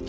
Hello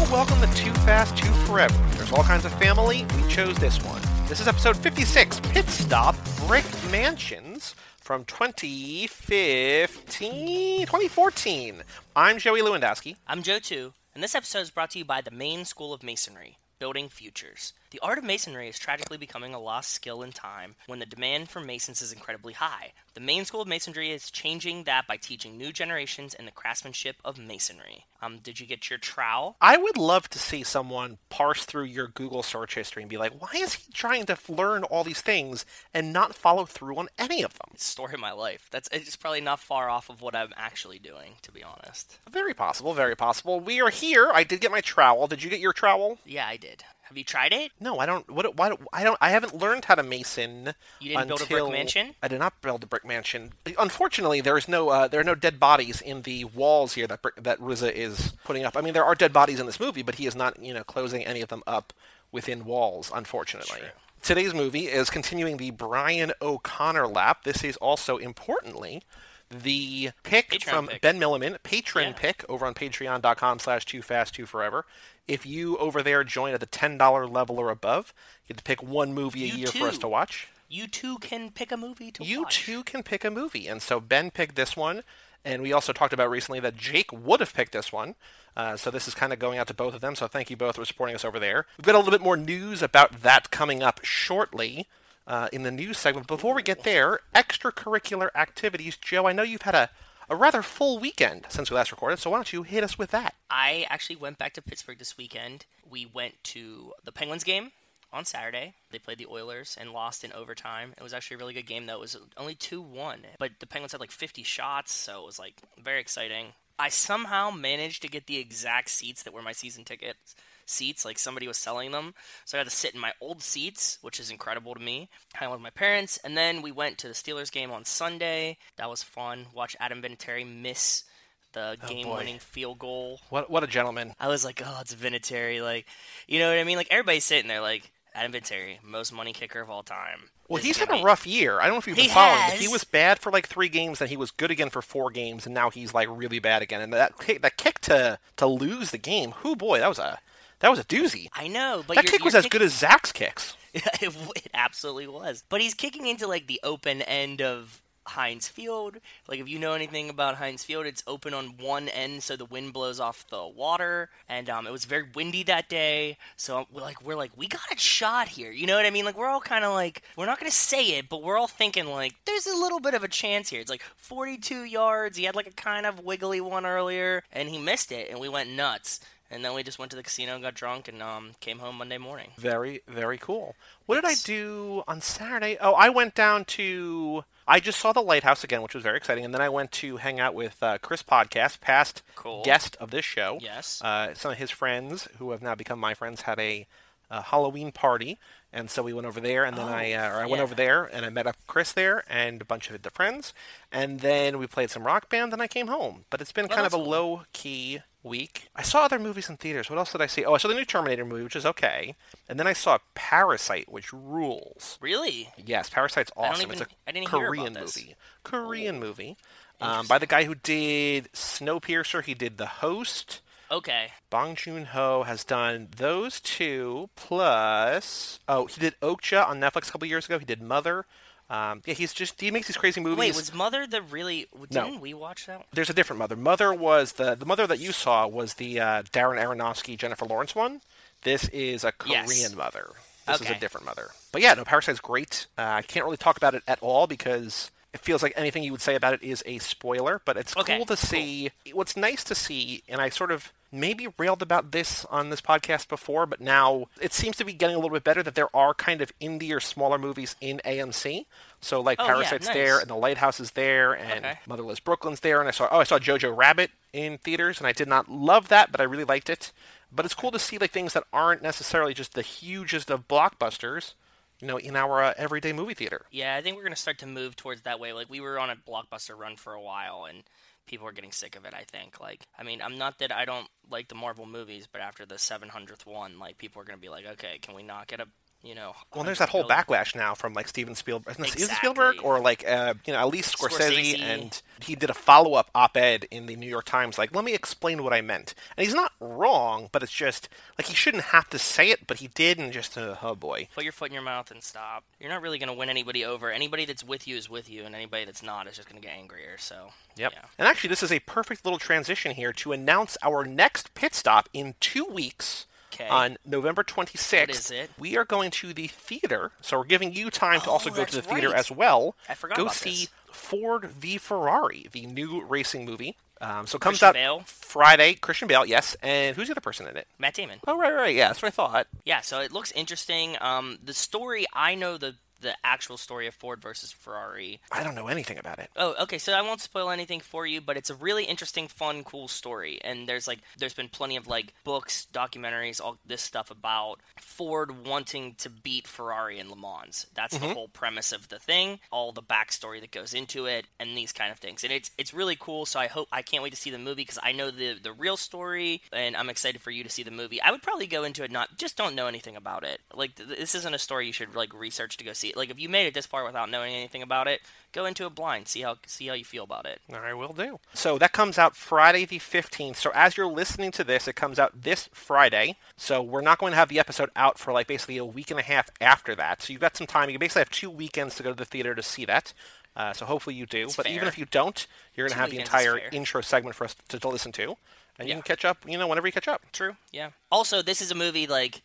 and welcome to Too Fast, Too Forever. There's all kinds of family. We chose this one. This is episode 56, Pit Stop Brick Mansions from 2015, 2014. I'm Joey Lewandowski. I'm Joe too, and this episode is brought to you by the Maine School of Masonry, Building Futures. The art of masonry is tragically becoming a lost skill in time when the demand for masons is incredibly high. The Maine School of Masonry is changing that by teaching new generations in the craftsmanship of masonry. Um, did you get your trowel? I would love to see someone parse through your Google search history and be like, why is he trying to learn all these things and not follow through on any of them? Story of my life. That's it's probably not far off of what I'm actually doing, to be honest. Very possible, very possible. We are here. I did get my trowel. Did you get your trowel? Yeah, I did. Have you tried it? No, I don't. What? Why? I don't. I haven't learned how to mason. You didn't until, build a brick mansion. I did not build a brick mansion. Unfortunately, there is no. Uh, there are no dead bodies in the walls here that that RZA is putting up. I mean, there are dead bodies in this movie, but he is not, you know, closing any of them up within walls. Unfortunately. True. Today's movie is continuing the Brian O'Connor lap. This is also importantly the pick Patreon from pick. Ben Milliman, patron Yeah. pick over on patreon.com slash too fast too forever. If you over there join at the $10 level or above, you get to pick one movie a You year for us to watch. You too can pick a movie to You watch. too can pick a movie. And so Ben picked this one. And we also talked about recently that Jake would have picked this one. Uh, so this is kind of going out to both of them. So thank you both for supporting us over there. We've got a little bit more news about that coming up shortly uh, in the news segment. Before we get there, extracurricular activities. Joe, I know you've had a, a rather full weekend since we last recorded. So why don't you hit us with that? I actually went back to Pittsburgh this weekend. We went to the Penguins game on Saturday. They played the Oilers and lost in overtime. It was actually a really good game though. It was only 2-1, but the Penguins had like 50 shots, so it was like very exciting. I somehow managed to get the exact seats that were my season tickets seats like somebody was selling them so i got to sit in my old seats which is incredible to me hang out with my parents and then we went to the steelers game on sunday that was fun watch adam vinatieri miss the oh, game-winning field goal What, what a gentleman. I was like, oh, it's Vinatieri. Like, you know what I mean? Like, everybody's sitting there like, Adam Vinatieri, most money kicker of all time. Well, he's had a rough year. I don't know if you've been He following, but he was bad for like three games, then he was good again for four games, and now he's like really bad again. And that kick, that kick to to lose the game, who boy, that was a that was a doozy. I know, but that you're, kick was you're as good as Zach's kicks. it, it absolutely was. But he's kicking into like the open end of Heinz Field. Like, if you know anything about Heinz Field, it's open on one end, so the wind blows off the water. And um, it was very windy that day, so we're like, we're like, we got a shot here. You know what I mean? Like, we're all kind of like, we're not gonna say it, but we're all thinking like, there's a little bit of a chance here. It's like 42 yards. He had like a kind of wiggly one earlier, and he missed it, and we went nuts. And then we just went to the casino, and got drunk, and um, came home Monday morning. Very very cool. What did I do on Saturday? Oh, I went down to. I just saw the lighthouse again, which was very exciting, and then I went to hang out with uh, Chris Podcast, past Cool. guest of this show. Yes. Uh, some of his friends, who have now become my friends, had a, uh Halloween party, and so we went over there, and then Oh, I, uh, or I went over there, and I met up Chris there, and a bunch of the friends, and then we played some rock band, and I came home. But it's been Well, kind of a cool. low key week. I saw other movies in theaters. What else did I see? Oh, I saw the new Terminator movie, which is okay, and then I saw Parasite, which rules. Really? Yes, Parasite's awesome. I even- it's a I didn't hear about Korean this. movie. Korean movie. Um, by the guy who did Snowpiercer, he did The Host. Okay. Bong Joon Ho has done those two plus. Oh, he did Okja on Netflix a couple years ago. He did Mother. Um, yeah, he's just he makes these crazy movies. Wait, was Mother the really? Didn't we watch that? There's a different Mother. Mother was the the Mother that you saw was the uh, Darren Aronofsky Jennifer Lawrence one. This is a Korean Yes. Mother. This is a different Mother. But yeah, no, Parasite's great. Uh, I can't really talk about it at all because it feels like anything you would say about it is a spoiler. But it's Okay, cool to see. What's nice to see, and I sort of maybe railed about this on this podcast before, but now it seems to be getting a little bit better that there are kind of indie or smaller movies in AMC. So like Oh, yeah, Parasite's nice. there, and The Lighthouse is there, and Okay. Motherless Brooklyn's there, and I saw oh I saw Jojo Rabbit in theaters, and I did not love that, but I really liked it. But it's cool to see like things that aren't necessarily just the hugest of blockbusters, you know, in our uh, everyday movie theater. Yeah, I think we're gonna start to move towards that way. Like we were on a blockbuster run for a while, and people are getting sick of it. I think. Like, I mean, I'm not that I don't like the Marvel movies, but after the 700th one, like people are gonna be like, okay, can we not get a you know. Well, there's that whole 100 billion- backlash now from like Steven Spielberg, Exactly. Spielberg or like uh, you know at least Scorsese, Scorsese. and he did a follow up op ed in the New York Times, like let me explain what I meant, and he's not wrong, but it's just like he shouldn't have to say it, but he did, and just uh, oh boy. Put your foot in your mouth and stop. You're not really going to win anybody over. Anybody that's with you is with you, and anybody that's not is just going to get angrier. So, Yep. yeah. And actually, this is a perfect little transition here to announce our next pit stop in two weeks. 'Kay. On November 26th, What is it? we are going to the theater. So we're giving you time to Oh, also go to the theater right. as well. I forgot Go see this. Ford v Ferrari, the new racing movie. Um, so it comes Christian out Bale? Friday. Christian Bale, yes. And who's the other person in it? Matt Damon. Oh, right, right. Yeah, that's what I thought. Yeah, so it looks interesting. Um, the story, I know the the actual story of Ford versus Ferrari. I don't know anything about it. Oh, okay. So I won't spoil anything for you, but it's a really interesting, fun, cool story. And there's like, there's been plenty of like books, documentaries, all this stuff about Ford wanting to beat Ferrari in Le Mans. That's the mm-hmm. whole premise of the thing. All the backstory that goes into it, and these kind of things. And it's it's really cool. So I hope I can't wait to see the movie because I know the the real story, and I'm excited for you to see the movie. I would probably go into it not just don't know anything about it. Like th- this isn't a story you should like research to go see it. Like if you made it this far without knowing anything about it, go into it blind. See how see how you feel about it. I will do. So that comes out Friday the 15th. So as you're listening to this, it comes out this Friday. So we're not going to have the episode out for like basically a week and a half after that. So you've got some time. You basically have two weekends to go to the theater to see that. Uh, so hopefully you do. but even if you don't, you're going to have the entire intro segment for us to, to listen to. And you can catch up, you know, whenever you catch up. True. Yeah. Also, this is a movie like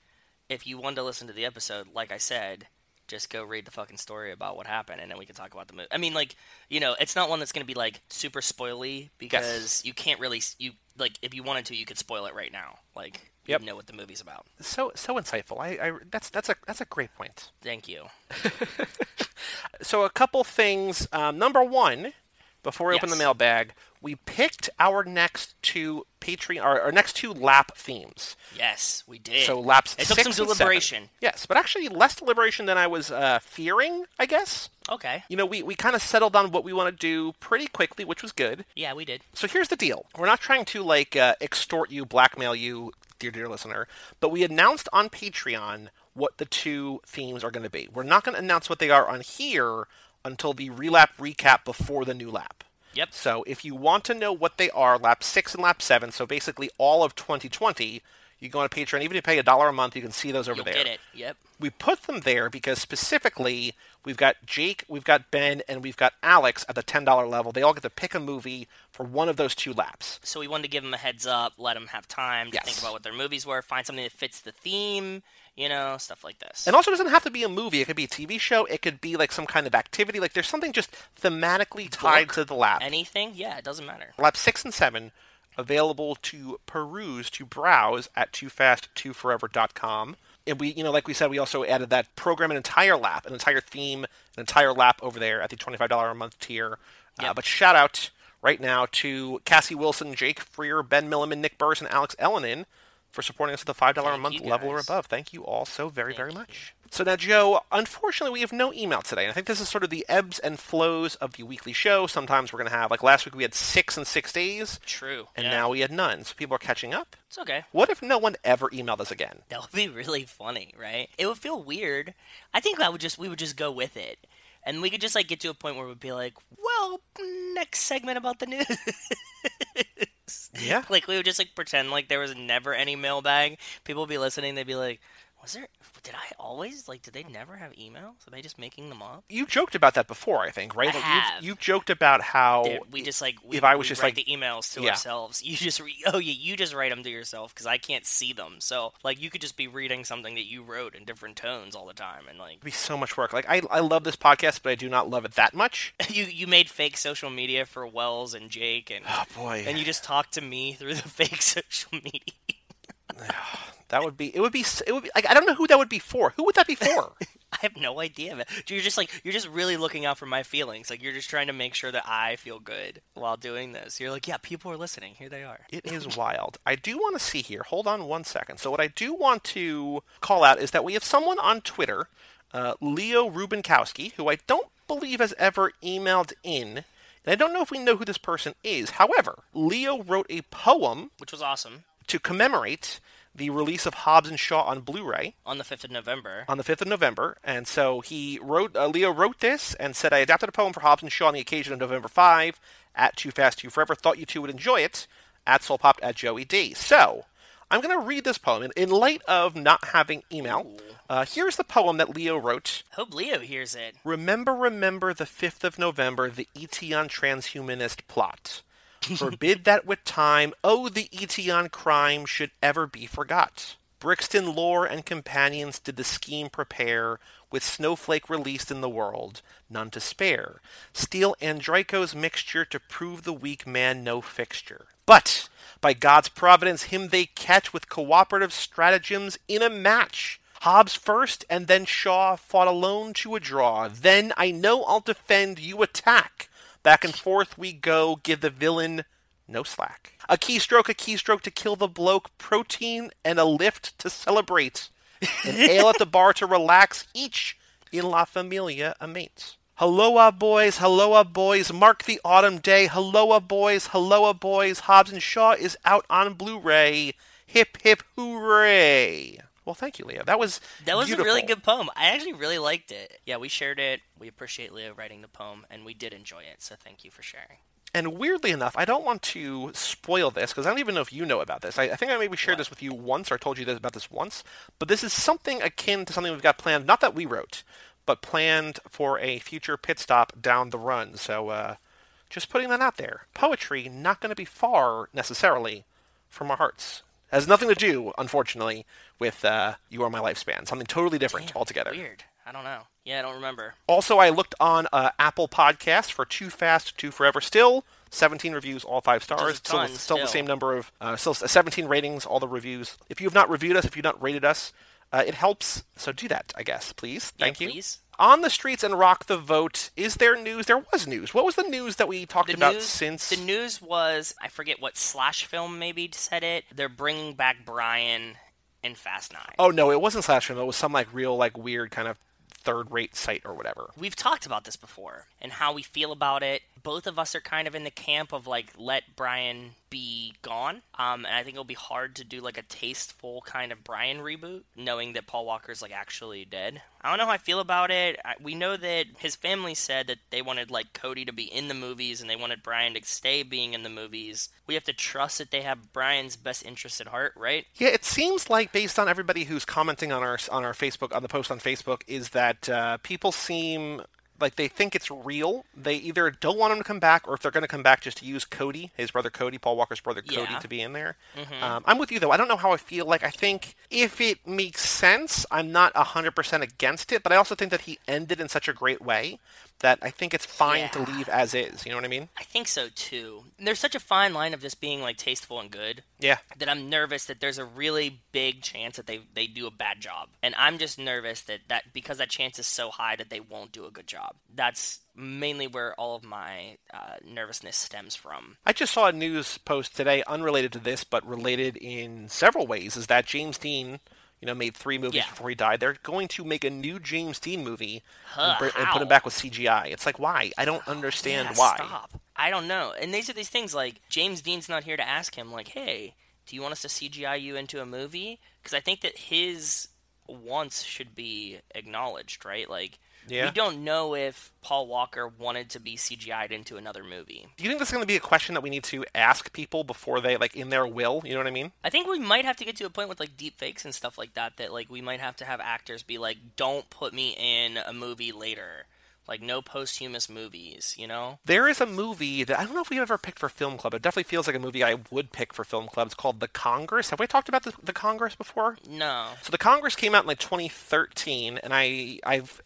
if you wanted to listen to the episode, like I said, just go read the fucking story about what happened, and then we can talk about the movie. I mean, like you know, it's not one that's going to be like super spoily because you can't really you like if you wanted to, you could spoil it right now. Like Yep. you know what the movie's about. So so insightful. I, I that's that's a that's a great point. Thank you. So a couple things. Um, number one, before we open the Yes. mailbag, we picked our next two Patreon, our, our next two lap themes. Yes, we did. So laps It took some and seven. deliberation. Yes, but actually less deliberation than I was uh, fearing. I guess. Okay. You know, we, we kind of settled on what we want to do pretty quickly, which was good. Yeah, we did. So here's the deal: we're not trying to like uh, extort you, blackmail you, dear dear listener, but we announced on Patreon what the two themes are going to be. We're not going to announce what they are on here until the relap recap before the new lap. Yep. So if you want to know what they are, lap six and lap seven, so basically all of 2020, you go on Patreon. Even if you pay a dollar a month, you can see those over You'll there get it. Yep. we put them there because specifically we've got Jake, we've got Ben, and we've got Alex at the ten dollar level. They all get to pick a movie for one of those two laps. So we wanted to give them a heads up, let them have time to Yes. think about what their movies were, find something that fits the theme, you know, stuff like this. And also, it doesn't have to be a movie. It could be a TV show. It could be like some kind of activity. Like there's something just thematically tied Book, to the lap. Anything? Yeah, it doesn't matter. Lap six and seven available to peruse to browse at toofast2forever.com. And we, you know, like we said, we also added that program an entire lap, an entire theme, an entire lap over there at the $25 a month tier. Uh, but shout out right now to Cassie Wilson, Jake Freer, Ben Milliman, Nick Burrs, and Alex Ellenin for supporting us at the $5 a month level or above. Thank you all so very, Thank very you. much. So now, Joe, unfortunately, we have no email today. And I think this is sort of the ebbs and flows of the weekly show. Sometimes we're going to have, like last week, we had six in six days. True. And yeah. now we had none, so people are catching up. it's okay. What if no one ever emailed us again? That would be really funny, right? It would feel weird. I think that would just we would just go with it, and we could just like get to a point where we'd be like, "Well, next segment about the news." Yeah. like we would just like pretend like there was never any mailbag. People would be listening. They'd be like, "Was there? Did I always like? Did they never have emails? Are they just making them up?" You joked about that before, I think, right? I Like, have. You've, you've joked about how Dude, we just like we, if I was just, write like- the emails to Yeah. ourselves. You just re- oh yeah, you just write them to yourself because I can't see them. So like you could just be reading something that you wrote in different tones all the time, and like it'd be so much work. Like I, I love this podcast, but I do not love it that much. you you made fake social media for Wells and Jake, and Oh boy, and you just talked to me through the fake social media. that would be it. Would be it would be like I don't know who that would be for. Who would that be for? I have no idea. Man. You're just like you're just really looking out for my feelings. Like you're just trying to make sure that I feel good while doing this. You're like, yeah, people are listening. Here they are. It is wild. I do want to see here. Hold on one second. So what I do want to call out is that we have someone on Twitter, uh, Leo Rubinkowski, who I don't believe has ever emailed in. And I don't know if we know who this person is. However, Leo wrote a poem Which was awesome. to commemorate the release of Hobbs and Shaw on Blu-ray On the 5th of November. on the 5th of November. And so he wrote, uh, Leo wrote this and said, I adapted a poem for Hobbs and Shaw on the occasion of November 5 at Too Fast, Too Forever. Thought you two would enjoy it at Soul Popped at Joey D. So I'm going to read this poem in, in light of not having email. Uh, here's the poem that Leo wrote. Hope Leo hears it. Remember, remember the 5th of November, the Eteon transhumanist plot. Forbid that with time, oh, the Eteon crime should ever be forgot. Brixton lore and companions did the scheme prepare, with Snowflake released in the world, none to spare. Steal Andreiko's mixture to prove the weak man no fixture. But, by God's providence, him they catch with cooperative stratagems in a match. Hobbs first, and then Shaw fought alone to a draw. Then I know I'll defend, you attack. Back and forth we go, give the villain no slack. A keystroke, a keystroke to kill the bloke, protein and a lift to celebrate. An ale at the bar to relax, each in La Familia a mate. Helloa boys, helloa boys, mark the autumn day. Helloa boys, helloa boys, Hobbs and Shaw is out on Blu-ray. Hip hip hooray! Well, thank you, Leo. That was That was beautiful. a really good poem. I actually really liked it. Yeah, we shared it. We appreciate Leo writing the poem, and we did enjoy it. So thank you for sharing. And weirdly enough, I don't want to spoil this because I don't even know if you know about this. I, I think I maybe shared What? this with you once or told you this about this once. But this is something akin to something we've got planned, not that we wrote, but planned for a future pit stop down the run. So uh, just putting that out there. Poetry not going to be far necessarily from our hearts. Has nothing to do, unfortunately, with uh, You Are My Lifespan. Something totally different Damn, altogether. Weird. I don't know. Yeah, I don't remember. Also, I looked on uh, Apple Podcast for Too Fast, Too Forever. Still, 17 reviews, all five stars. a Still, still the same number of, uh, still 17 ratings, all the reviews. If you have not reviewed us, if you've not rated us, uh, it helps. So do that, I guess, please. Yeah, Thank you. please. On the streets and rock the vote. Is there news? There was news. What was the news that we talked The about news, since? the news was I forget what slash film maybe said it. They're bringing back Brian in Fast Nine. oh no, it wasn't slash film. It was some like real like weird kind of third-rate site or whatever. We've talked about this before and how we feel about it. Both of us are kind of in the camp of like let Brian be gone. Um, and I think it'll be hard to do like a tasteful kind of Brian reboot, knowing that Paul Walker's like actually dead. I don't know how I feel about it. I, we know that his family said that they wanted like Cody to be in the movies and they wanted Brian to stay being in the movies. We have to trust that they have Brian's best interest at heart, right? Yeah, it seems like based on everybody who's commenting on our on our Facebook on the post on Facebook is that uh, people seem like they think it's real. They either don't want him to come back, or if they're going to come back, just to use Cody, his brother Cody, Paul Walker's brother Cody, Yeah. Mm-hmm. to be in there. Um, I'm with you though. I don't know how I feel. Like I think if it makes sense, I'm not hundred percent against it. But I also think that he ended in such a great way that I think it's fine to leave as is. You know what I mean? I think so too. There's such a fine line of just being like tasteful and good. Yeah. that I'm nervous that there's a really big chance that they they do a bad job, and I'm just nervous that that because that chance is so high that they won't do a good job. That's mainly where all of my uh, nervousness stems from. I just saw a news post today, unrelated to this, but related in several ways. Is that James Dean, you know, made three movies Yeah. before he died. They're going to make a new James Dean movie Huh, and, br- and put him back with CGI. It's like why? I don't understand Yeah, why. Stop. I don't know. And these are these things like James Dean's not here to ask him like, hey, do you want us to CGI you into a movie? Because I think that his wants should be acknowledged, right? Like. Yeah. We don't know if Paul Walker wanted to be CGI'd into another movie. Do you think this is going to be a question that we need to ask people before they like in their will? You know what I mean? I think we might have to get to a point with like deep fakes and stuff like that that like we might have to have actors be like, "Don't put me in a movie later." Like no posthumous movies, you know? There is a movie that I don't know if we've ever picked for Film Club. It definitely feels like a movie I would pick for Film Club. It's called The Congress. Have we talked about the, the Congress before? No. So the Congress came out in like 2013, and I I've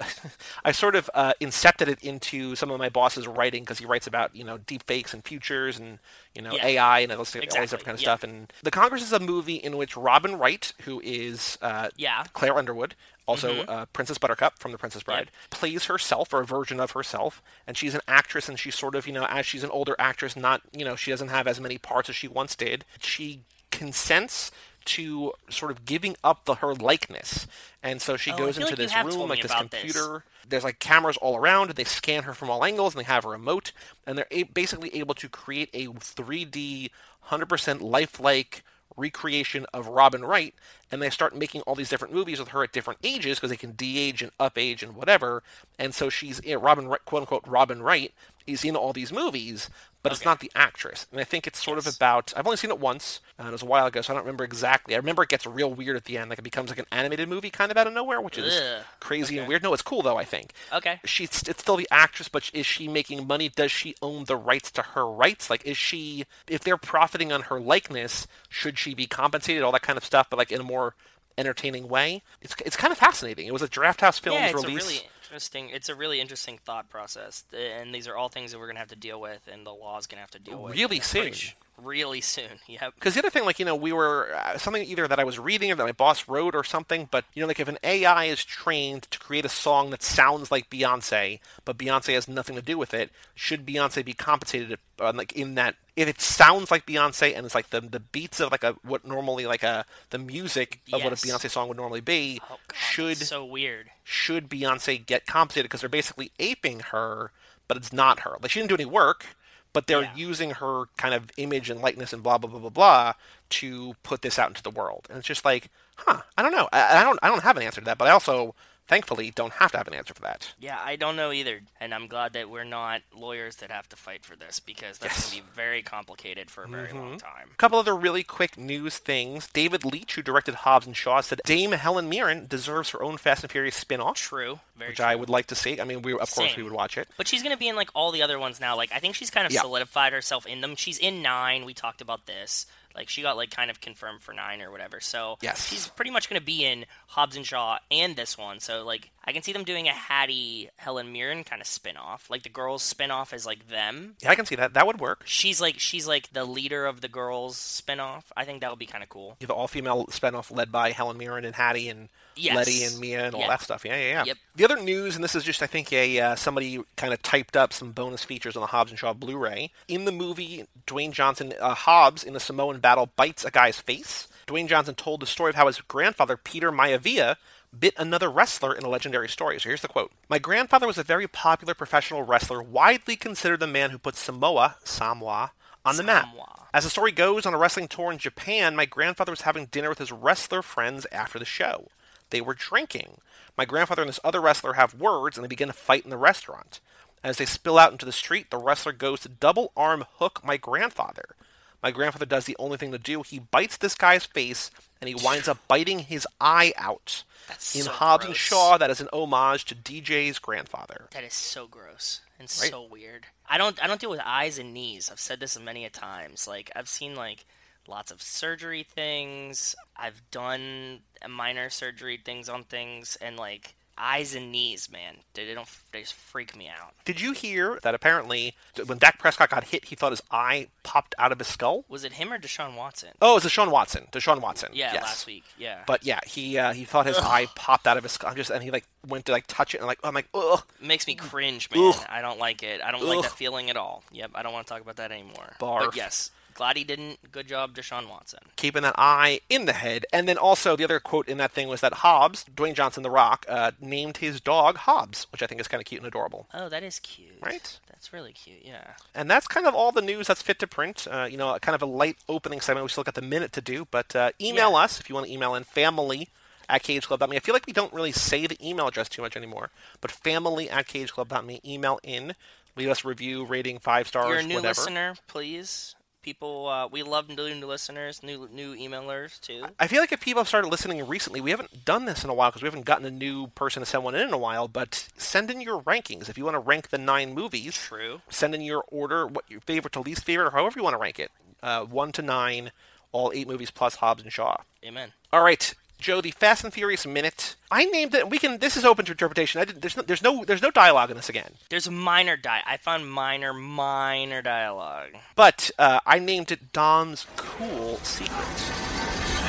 I sort of uh, incepted it into some of my boss's writing because he writes about you know deep fakes and futures and you know Yeah. AI and all this, all this different kind of yeah. stuff. And the Congress is a movie in which Robin Wright, who is uh, Yeah. Claire Underwood, also Mm-hmm. uh, Princess Buttercup from The Princess Bride, plays herself or a version of herself, and she's an actress, and she's sort of you know as she's an older actress, not you know she doesn't have as many parts as she once did. She consents to sort of giving up the her likeness, and so she Oh, goes into like this room like this about this. computer. There's like cameras all around, and they scan her from all angles, and they have her emote, and they're a- basically able to create a 3D, 100% lifelike recreation of Robin Wright, and they start making all these different movies with her at different ages because they can de-age and up-age and whatever. And so she's know, Robin, quote unquote, Robin Wright is in all these movies, but it's not the actress. And I think it's sort Yes. of about. I've only seen it once, and it was a while ago, so I don't remember exactly. I remember it gets real weird at the end, like it becomes like an animated movie kind of out of nowhere, which is Ugh. crazy and weird. No, it's cool though. I think Okay. she's it's still the actress, but is she making money? Does she own the rights to her rights? Like, is she if they're profiting on her likeness, should she be compensated? All that kind of stuff, but like in a more entertaining way. It's it's kind of fascinating. It was a Drafthouse Films yeah, it's release. a really interesting. It's a really interesting thought process, and these are all things that we're gonna have to deal with, and the law's gonna have to deal oh, with Really soon. Really soon. Yep. Because the other thing, like you know, we were uh, something either that I was reading or that my boss wrote or something. But you know, like if an AI is trained to create a song that sounds like Beyonce, but Beyonce has nothing to do with it, should Beyonce be compensated uh, like in that? If it sounds like Beyonce and it's like the the beats of like a what normally like a the music of what a Beyonce song would normally be, Oh, God, should so weird. should Beyonce get compensated because they're basically aping her, but it's not her. Like she didn't do any work, but they're Yeah. using her kind of image and likeness and blah blah blah blah blah to put this out into the world. And it's just like, huh? I don't know. I, I don't. I don't have an answer to that, but I also, thankfully, don't have to have an answer for that. Yeah, I don't know either, and I'm glad that we're not lawyers that have to fight for this because that's Yes. Mm-hmm. gonna be very complicated for a very long time. A couple other really quick news things. David Leitch, who directed Hobbs and Shaw, said Dame Helen Mirren deserves her own Fast and Furious spin-off, True. Which true. I would like to see. I mean, we of course Same. we would watch it. But she's gonna be in like all the other ones now. Like I think she's kind of Yeah. solidified herself in them. She's in nine. We talked about this. Like she got like kind of confirmed for nine or whatever. So Yes. she's pretty much gonna be in Hobbs and Shaw and this one. So like I can see them doing a Hattie Helen Mirren kind of spin off. Like the girls spin off as like them. Yeah, I can see that. That would work. She's like she's like the leader of the girls spin off. I think that would be kind of cool. You have an all-female spinoff led by Helen Mirren and Hattie and Yes. Letty and Mia and all Yeah. that stuff. Yeah, yeah, yeah. Yep. The other news, and this is just I think a uh, somebody kind of typed up some bonus features on the Hobbs and Shaw Blu-ray. In the movie, Dwayne Johnson uh, Hobbs in a Samoan battle bites a guy's face. Dwayne Johnson told the story of how his grandfather Peter Maivia bit another wrestler in a legendary story. So here's the quote: My grandfather was a very popular professional wrestler, widely considered the man who put Samoa, Samoa, on the map. Samoa. As the story goes, on a wrestling tour in Japan, my grandfather was having dinner with his wrestler friends after the show. They were drinking. My grandfather and this other wrestler have words, and they begin to fight in the restaurant. As they spill out into the street, the wrestler goes to double arm hook my grandfather. My grandfather does the only thing to do. He bites this guy's face, and he winds up biting his eye out. That's in so Hobbs and. Shaw, that is an homage to DJ's grandfather. That is so gross and Right? so weird. I don't I don't deal with eyes and knees. I've said this many a times. Like I've seen like lots of surgery things. I've done minor surgery things on things and like eyes and knees, man. They, don't they just freak me out. Did you hear that apparently when Dak Prescott got hit, he thought his eye popped out of his skull? Was it him or Deshaun Watson? Oh, it was Deshaun Watson. Deshaun Watson. yeah, yes. last week. Yeah. But yeah, he uh, he thought his eye popped out of his skull. Just and he like went to like touch it and like I'm like ugh. it makes me cringe, man. Ugh. I don't like it. I don't like that feeling at all. Yep, I don't want to talk about that anymore. Barf. But yes, glad he didn't. Good job, Deshaun Watson. keeping that eye in the head. And then also the other quote in that thing was that Hobbs, Dwayne Johnson, The Rock, uh, named his dog Hobbs, which I think is kind of cute and adorable. Oh, that is cute. Right? That's really cute. Yeah. And that's kind of all the news that's fit to print. Uh, you know, kind of a light opening segment. We still got the minute to do, but uh, email Yeah. us if you want to email in family at cageclub.me. I feel like we don't really say the email address too much anymore, but family at cageclub.me. Email in, leave us a review, rating five stars, If you're a new whatever. listener, please. People, uh, we love new, new listeners, new new emailers too. I feel like if people have started listening recently, we haven't done this in a while because we haven't gotten a new person to send one in in a while. But send in your rankings if you want to rank the nine movies. True. Send in your order, what your favorite to least favorite, or however you want to rank it. Uh, one to nine, all eight movies plus Hobbs and Shaw. Amen. All right, Joe, the Fast and Furious minute. I named it. We can. This is open to interpretation. I did, there's no, there's no there's no dialogue in this again. There's a minor di. I found minor, minor dialogue. But uh, I named it Dom's cool secret.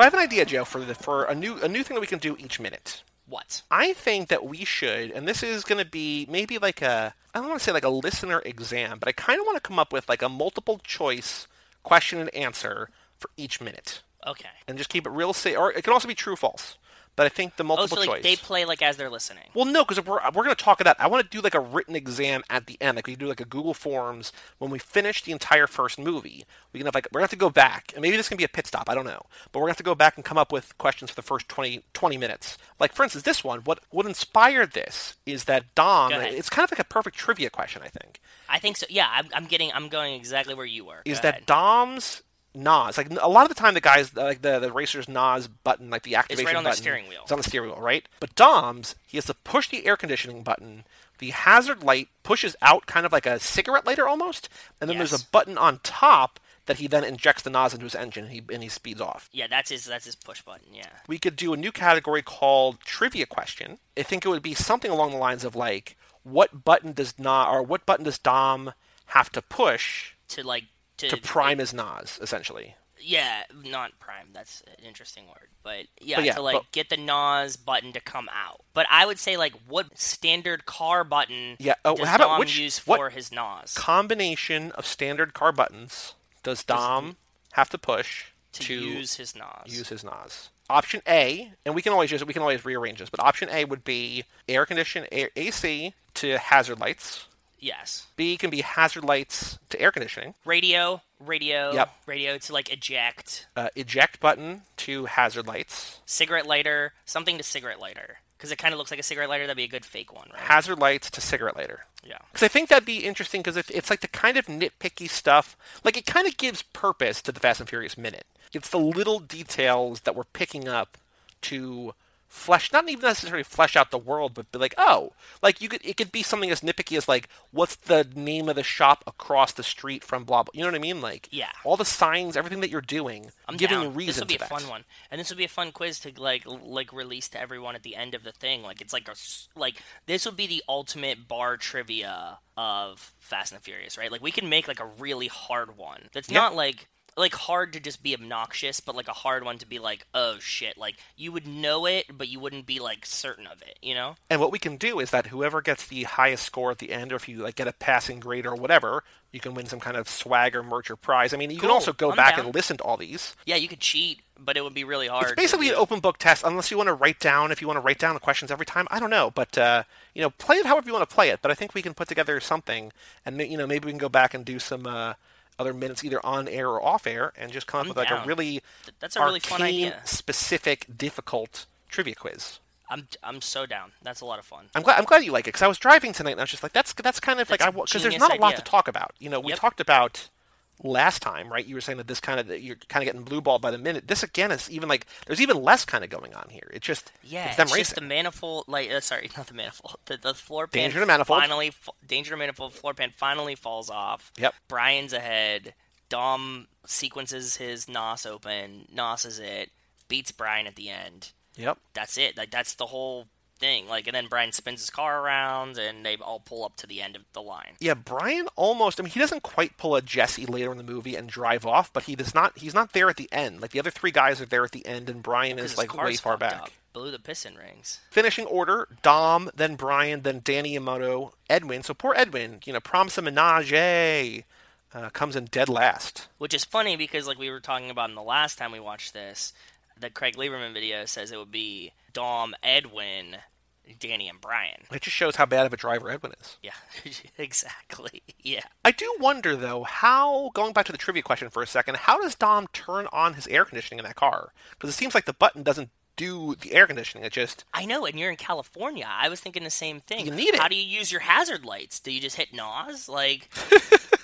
So I have an idea, Joe, for the, for a new a new thing that we can do each minute. What? I think that we should, and this is going to be maybe like a, I don't want to say like a listener exam, but I kind of want to come up with like a multiple choice question and answer for each minute, Okay. and just keep it real safe. Or it can also be true false. But I think the multiple Oh, so like choice. they play like as they're listening. Well, no, because we're, we're going to talk about. I want to do like a written exam at the end. Like we do like a Google Forms when we finish the entire first movie. We can have like we're going to have to go back, and maybe this can be a pit stop. I don't know, but we're going to have to go back and come up with questions for the first 20, 20 minutes. Like for instance, this one. What what inspired this is that Dom. It's kind of like a perfect trivia question. I think I think so. Yeah, I'm, I'm getting. I'm going exactly where you were. is Go that ahead. Dom's NOS. Like a lot of the time, the guys like the the racer's NOS button, like the activation it's right on the steering wheel. It's on the steering wheel, right? But Dom's, he has to push the air conditioning button. The hazard light pushes out, kind of like a cigarette lighter almost, and then there's a button on top that he then injects the NOS into his engine, and he and he speeds off. Yeah, that's his. That's his push button. Yeah. We could do a new category called trivia question. I think it would be something along the lines of like, what button does not or what button does Dom have to push To like to, to prime his NOS, essentially? Yeah, not prime. That's an interesting word, but yeah, But yeah, to like but- get the NOS button to come out. But I would say like what standard car button Yeah, oh, does how about Dom which- use what- for his NOS combination of standard car buttons does Dom have to push to, to, use his NOS? use his NOS? Option A, and we can always use we can always rearrange this, but option A would be air condition air, AC to hazard lights. Yes. B can be hazard lights to air conditioning. Radio, radio, Yep. radio to like eject. Uh, eject button to hazard lights. Cigarette lighter, something to cigarette lighter, because it kind of looks like a cigarette lighter. That'd be a good fake one, right? Hazard lights to cigarette lighter. yeah. Because I think that'd be interesting because it's like the kind of nitpicky stuff. Like it kind of gives purpose to the Fast and Furious minute. It's the little details that we're picking up to flesh, not even necessarily flesh out the world, but be like, oh, like you could, it could be something as nitpicky as like, what's the name of the shop across the street from blah blah. You know what I mean? Like, Yeah. all the signs, everything that you're doing, I'm giving down. reason This would be a that. fun one, and this would be a fun quiz to like like release to everyone at the end of the thing. Like it's like a like this would be the ultimate bar trivia of Fast and the Furious, right? Like we can make like a really hard one that's Yeah. not like like hard to just be obnoxious, but like a hard one to be like, oh shit, like you would know it, but you wouldn't be like certain of it, you know? And what we can do is that whoever gets the highest score at the end, or if you like get a passing grade or whatever, you can win some kind of swag or merch or prize. I mean, you can also go I'm back down. and listen to all these. Yeah, you could cheat, but it would be really hard. It's basically an open book test, unless you want to write down. If you want to write down the questions every time, I don't know, but uh, you know, play it however you want to play it. But I think we can put together something, and you know, maybe we can go back and do some uh, other minutes either on air or off air, and just come up I'm with like a really that's a really fun idea. specific, difficult trivia quiz. I'm I'm so down. That's a lot of fun. I'm glad. I'm glad you like it because I was driving tonight and I was just like, that's that's kind of like That's I a because there's not a lot idea. to talk about. You know, we Yep. talked about last time, right? You were saying that this kind of that you're kind of getting blue balled by the minute. This again is even like there's even less kind of going on here. It's just Yeah, it's them just racing. the manifold. Like, uh, sorry, not the manifold. The, the floor pan. Danger to manifold. Finally, f- danger to manifold. Floor pan finally falls off. Yep. Brian's ahead. Dom sequences his Nos open. Nos is it. Beats Brian at the end. Yep. That's it. Like that's the whole thing. Like, and then Brian spins his car around, and they all pull up to the end of the line. Yeah, Brian almost. I mean, he doesn't quite pull a Jesse later in the movie and drive off, but he does not. He's not there at the end. Like the other three guys are there at the end, and Brian is like way far back. Up. Blew the piston rings. Finishing order: Dom, then Brian, then Danny Yamato, Edwin. So poor Edwin, you know, promise a menage, uh, comes in dead last. Which is funny because, like we were talking about in the last time we watched this, the Craig Lieberman video says it would be Dom, Edwin, Danny, and Brian. It just shows how bad of a driver Edwin is. Yeah, exactly. Yeah. I do wonder though, how going back to the trivia question for a second, how does Dom turn on his air conditioning in that car? Because it seems like the button doesn't do the air conditioning. It just I know, and you're in California. I was thinking the same thing. You need it. How do you use your hazard lights? Do you just hit NOS? Like,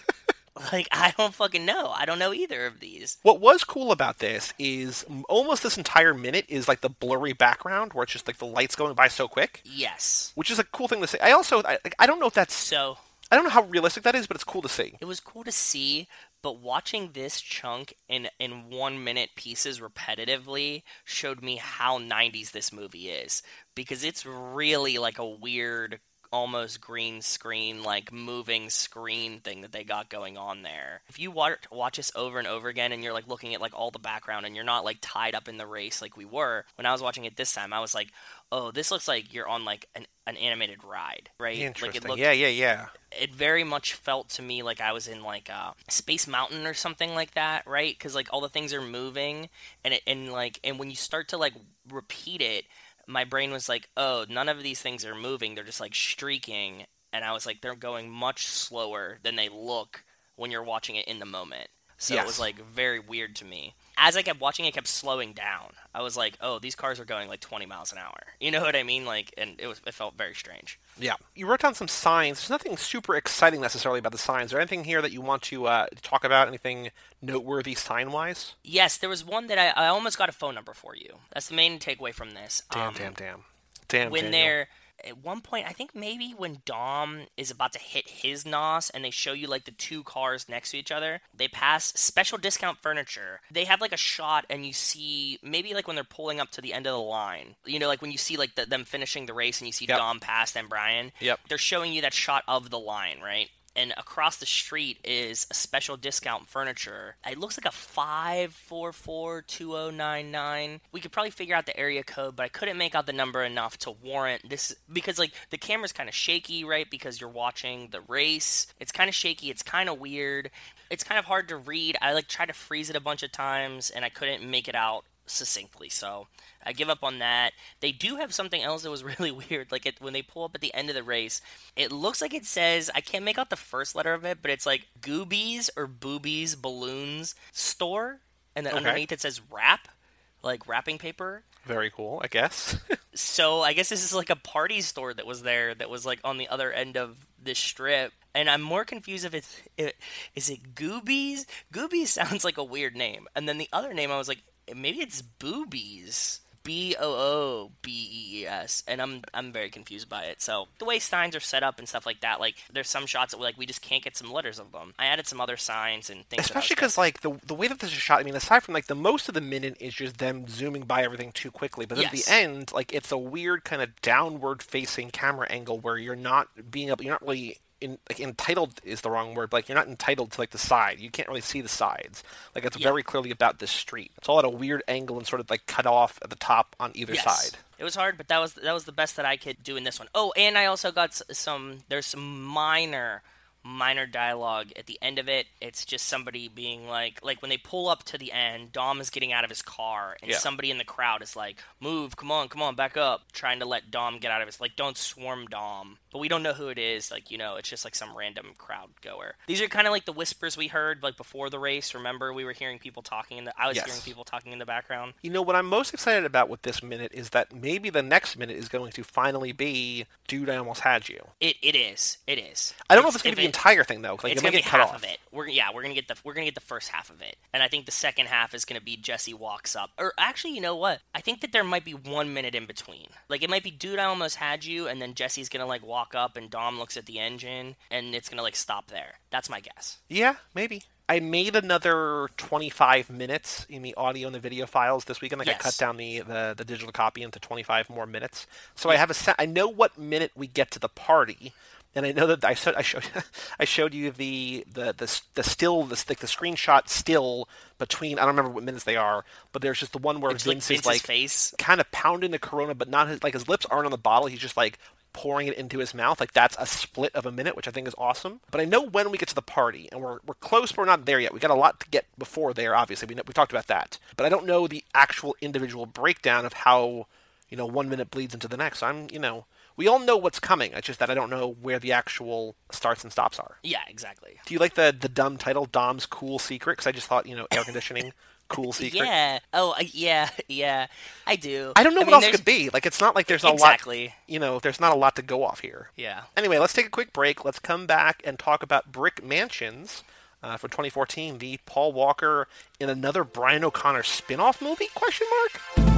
like I don't fucking know. I don't know either of these. What was cool about this is almost this entire minute is like the blurry background where it's just like the lights going by so quick, Yes. which is a cool thing to see. I also I, I don't know if that's So I don't know how realistic that is, but it's cool to see. it was cool to see, but watching this chunk in in one minute pieces repetitively showed me how 90s this movie is because it's really like a weird almost green screen, like moving screen thing that they got going on there. If you watch watch this over and over again, and you're like looking at like all the background, and you're not like tied up in the race like we were when I was watching it this time, I was like, oh, this looks like you're on like an, an animated ride, right? Interesting. Like it looked, yeah, yeah, yeah. it very much felt to me like I was in like a Space Mountain or something like that, right? Because like all the things are moving, and it and like and when you start to like repeat it, my brain was like, oh, none of these things are moving; they're just like streaking, and I was like, they're going much slower than they look when you're watching it in the moment. So it was like very weird to me. As I kept watching, it kept slowing down. I was like, "Oh, these cars are going like 20 miles an hour." You know what I mean? Like, and it was it felt very strange. Yeah. You wrote down some signs. There's nothing super exciting necessarily about the signs. Is there anything here that you want to uh, talk about? Anything noteworthy sign wise? Yes, there was one that I, I almost got a phone number for you. That's the main takeaway from this. Damn, Um, damn, damn. Damn, when Daniel. they're at one point, I think maybe when Dom is about to hit his nos and they show you like the two cars next to each other, they pass special discount furniture. They have like a shot and you see maybe like when they're pulling up to the end of the line. You know, like when you see like the, them finishing the race and you see Yep. Dom pass then Brian. Yep. They're showing you that shot of the line, right? And across the street is a special discount furniture. It looks like a five four four two zero nine nine. We could probably figure out the area code, but I couldn't make out the number enough to warrant this because like the camera's kind of shaky, right? Because you're watching the race. It's kind of shaky. It's kind of weird. It's kind of hard to read. I like tried to freeze it a bunch of times, and I couldn't make it out succinctly. So I give up on that. They do have something else that was really weird. Like it, when they pull up at the end of the race, it looks like it says I can't make out the first letter of it, but it's like Goobies or Boobies Balloons Store, and then Okay. underneath it says wrap, like wrapping paper. Very cool, I guess. So I guess this is like a party store that was there that was like on the other end of this strip. And I'm more confused if it's it, is it Goobies? Goobies sounds like a weird name. And then the other name I was like maybe it's Boobies. B O O B E E S, and I'm I'm very confused by it. So the way signs are set up and stuff like that, like there's some shots that like we just can't get some letters of them. I added some other signs and things. that I was Especially because like the the way that this is shot. I mean, aside from like the most of the minute is just them zooming by everything too quickly, but then at the end, like it's a weird kind of downward facing camera angle where you're not being able, you're not really. In, like entitled is the wrong word, but like you're not entitled to like the side. You can't really see the sides. Like it's Yeah. very clearly about the street. It's all at a weird angle and sort of like cut off at the top on either Yes. side. It was hard, but that was that was the best that I could do in this one. Oh, and I also got some. There's some minor, minor dialogue at the end of it. It's just somebody being like, like when they pull up to the end, Dom is getting out of his car, and Yeah. somebody in the crowd is like, "Move, come on, come on, back up," trying to let Dom get out of his like, "Don't swarm Dom." But we don't know who it is. Like you know, it's just like some random crowd goer. These are kind of like the whispers we heard like before the race. Remember, we were hearing people talking in the. I was Yes. hearing people talking in the background. You know what I'm most excited about with this minute is that maybe the next minute is going to finally be "Dude, I almost had you." It it is. It is. I don't know if it's going to be the entire thing though. Like, it's gonna be get cut half off. of it. We're yeah, we're gonna get the we're gonna get the first half of it, and I think the second half is gonna be Jesse walks up. Or actually, you know what? I think that there might be one minute in between. Like it might be, dude, I almost had you, and then Jesse's gonna like walk up, and Dom looks at the engine, and it's gonna like stop there. That's my guess. Yeah, maybe. I made another 25 minutes in the audio and the video files this weekend. Like I cut down the, the, the digital copy into 25 more minutes. So I have a. I know what minute we get to the party, and I know that I showed I showed I showed you the the the, the still the like the screenshot still between. I don't remember what minutes they are, but there's just the one where It's like Vince is Vince's like face. kind of pounding the Corona, but not his like his lips aren't on the bottle. He's just like pouring it into his mouth. Like that's a split of a minute, which I think is awesome. But I know when we get to the party, and we're we're close, but we're not there yet. We got a lot to get before there. Obviously, we know, we talked about that, but I don't know the actual individual breakdown of how you know one minute bleeds into the next. I'm you know. We all know what's coming. It's just that I don't know where the actual starts and stops are. Yeah, exactly. Do you like the the dumb title, Dom's Cool Secret? Because I just thought, you know, air conditioning, cool secret. Yeah. Oh, yeah, yeah. I do. I don't know what mean, else there's- could be. Like, it's not like there's a lot. Exactly. You know, there's not a lot to go off here. Yeah. Anyway, let's take a quick break. Let's come back and talk about Brick Mansions uh, for 2014, the Paul Walker in another Brian O'Connor spin-off movie? Question mark.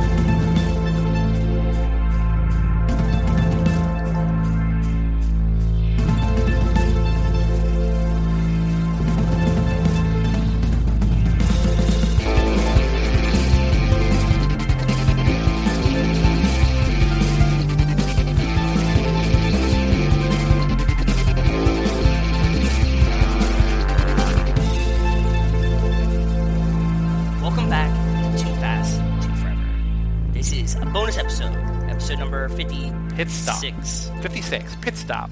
56. 56. Pit Stop.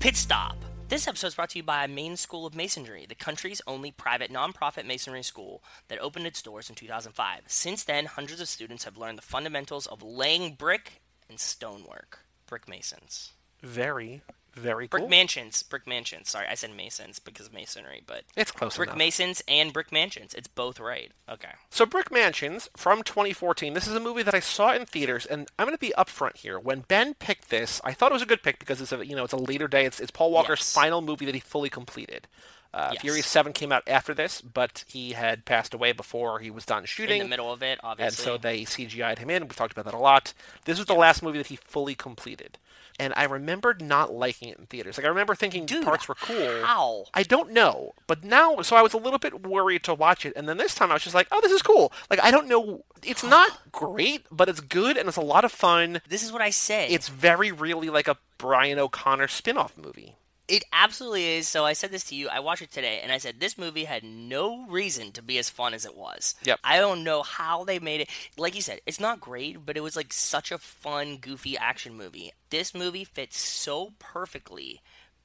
Pit Stop. This episode is brought to you by Maine School of Masonry, the country's only private nonprofit masonry school that opened its doors in 2005. Since then, hundreds of students have learned the fundamentals of laying brick and stonework. Brick masons. Very very Brick cool. mansions. Brick mansions. Sorry, I said masons because of masonry, but it's close brick enough. masons and brick mansions. It's both right. Okay. So, Brick Mansions from 2014. This is a movie that I saw in theaters, and I'm going to be upfront here. When Ben picked this, I thought it was a good pick because it's a you know it's a later day. It's, it's Paul Walker's Yes. final movie that he fully completed. Uh, Yes. Furious Seven came out after this, but he had passed away before he was done shooting. In the middle of it, obviously. and so they CGI'd him in. We've talked about that a lot. This was the last movie that he fully completed. And I remembered not liking it in theaters. Like I remember thinking Dude, parts were cool. how? I don't know. But now so I was a little bit worried to watch it. And then this time I was just like, "Oh, this is cool." Like I don't know it's not great, but it's good and it's a lot of fun. this is what I say. It's very really like a Brian O'Conner spin-off movie. It absolutely is. So I said this to you. I watched it today, and I said this movie had no reason to be as fun as it was. Yep. I don't know how they made it. Like you said, it's not great, but it was like such a fun, goofy action movie. This movie fits so perfectly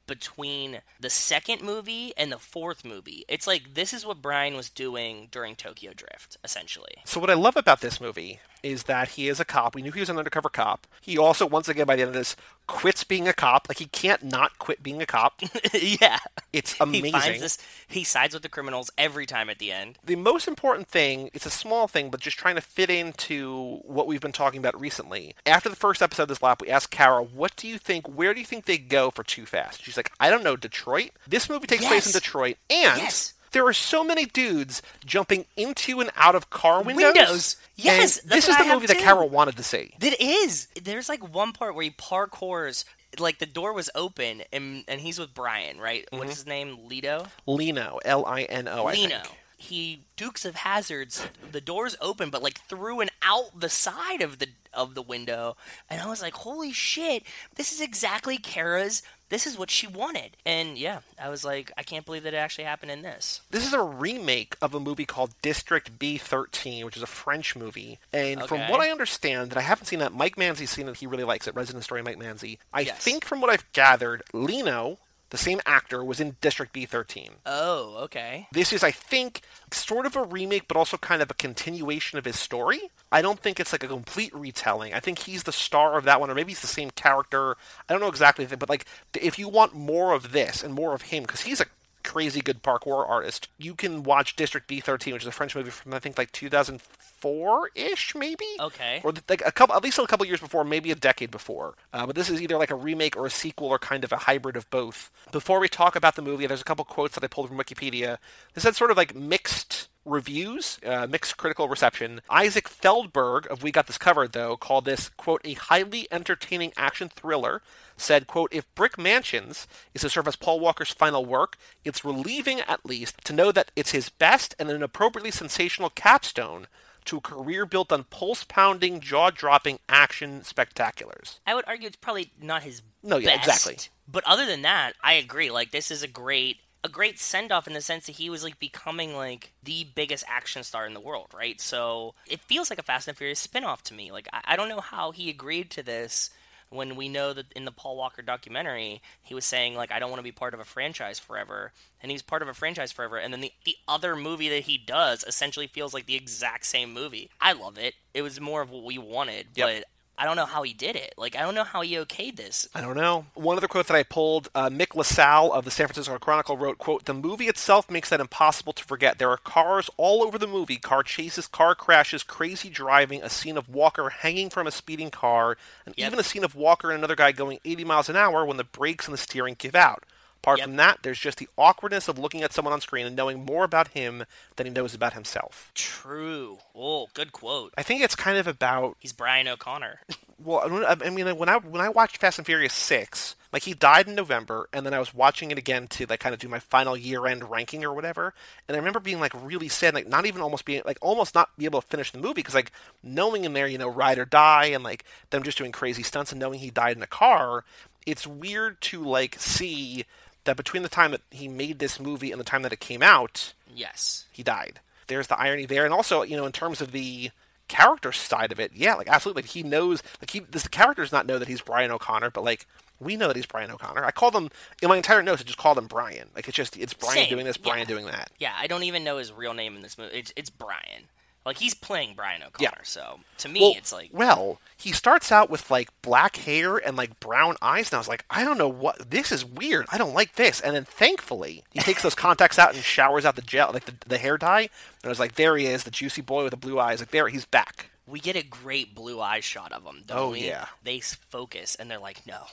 between the second movie and the fourth movie. It's like this is what Brian was doing during Tokyo Drift, essentially. So what I love about this movie is that he is a cop. We knew he was an undercover cop. He also, once again, by the end of this, quits being a cop. Like he can't not quit being a cop. yeah. It's He amazing. finds this. He sides with the criminals every time at the end. the most important thing it's a small thing but just trying to fit into what we've been talking about recently after the first episode of this lap we asked kara what do you think where do you think they go for too fast she's like i don't know detroit this movie takes place in detroit and Yes. There are so many dudes jumping into and out of car windows Windows. Yes, this is the movie that Carol wanted to see That is. There's like one part where he parkours. Like the door was open, and and he's with Brian, right? Mm-hmm. What's his name? Lito. lino L I N O. Lino. He Dukes of Hazards. The door's open, but like through and out the side of the of the window, and I was like, "Holy shit! This is exactly Kara's. This is what she wanted." And yeah, I was like, "I can't believe that it actually happened in this." This is a remake of a movie called District B13, which is a French movie. And from what I understand, that I haven't seen that, Mike Manzi's seen it. He really likes it. Resident Story Mike Manzi. I Yes. think from what I've gathered, Lino, the same actor, was in District B13. Oh, okay. This is, I think, sort of a remake, but also kind of a continuation of his story. I don't think it's like a complete retelling. I think he's the star of that one, or maybe he's the same character. I don't know exactly, but like, if you want more of this and more of him, because he's a crazy good parkour artist, you can watch District B13, which is a French movie from I think like 2004 ish, maybe. Okay. Or like a couple, at least a couple years before, maybe a decade before. Uh, but this is either like a remake or a sequel or kind of a hybrid of both. Before we talk about the movie, there's a couple quotes that I pulled from Wikipedia. This had sort of like mixed reviews, uh, mixed critical reception. Isaac Feldberg of We Got This Covered, though, called this, quote, a highly entertaining action thriller. Said, quote, if Brick Mansions is to serve as Paul Walker's final work, it's relieving at least to know that it's his best and an appropriately sensational capstone to a career built on pulse-pounding, jaw-dropping action spectaculars. I would argue it's probably not his No, yeah, best. exactly. But other than that, I agree. Like this is a great a great send off in the sense that he was like becoming like the biggest action star in the world, right? So it feels like a Fast and Furious spin-off to me. Like I, I don't know how he agreed to this when we know that in the Paul Walker documentary he was saying like I don't want to be part of a franchise forever and he's part of a franchise forever and then the, the other movie that he does essentially feels like the exact same movie. I love it. It was more of what we wanted, Yep. but I don't know how he did it. Like I don't know how he okayed this. I don't know. One other quote that I pulled, uh, Mick LaSalle of the San Francisco Chronicle wrote, quote, The movie itself makes that impossible to forget. There are cars all over the movie, car chases, car crashes, crazy driving, a scene of Walker hanging from a speeding car, and Yep. even a scene of Walker and another guy going 80 miles an hour when the brakes and the steering give out. Apart Yep. from that, there's just the awkwardness of looking at someone on screen and knowing more about him than he knows about himself. True. Oh, good quote. I think it's kind of about He's Brian O'Conner. well, I I mean, when I when I watched Fast and Furious six, like he died in November, and then I was watching it again to like kind of do my final year end ranking or whatever, and I remember being like really sad, like not even almost being like almost not be able to finish the movie because like knowing in there, you know, ride or die, and like them just doing crazy stunts and knowing he died in a car, it's weird to like see that between the time that he made this movie and the time that it came out, yes. he died. There's the irony there, and also, you know, in terms of the character side of it, yeah, like absolutely. Like, he knows, like he, this, the character does not know that he's Brian O'Conner, but like we know that he's Brian O'Conner. I call them in my entire notes. I just call them Brian. Like it's just it's Brian Same, doing this, Brian yeah. doing that. Yeah, I don't even know his real name in this movie. It's, it's Brian. Like he's playing Brian O'Conner. Yeah. So to me, Well, it's like well, he starts out with like black hair and like brown eyes, and I was like, I don't know what this is weird. I don't like this. And then thankfully, he takes those contacts out and showers out the gel, like the, the hair dye. And I was like, there he is, the juicy boy with the blue eyes. Like there, he's back. we get a great blue eye shot of him. Don't Oh, we? yeah. They focus and they're like, no.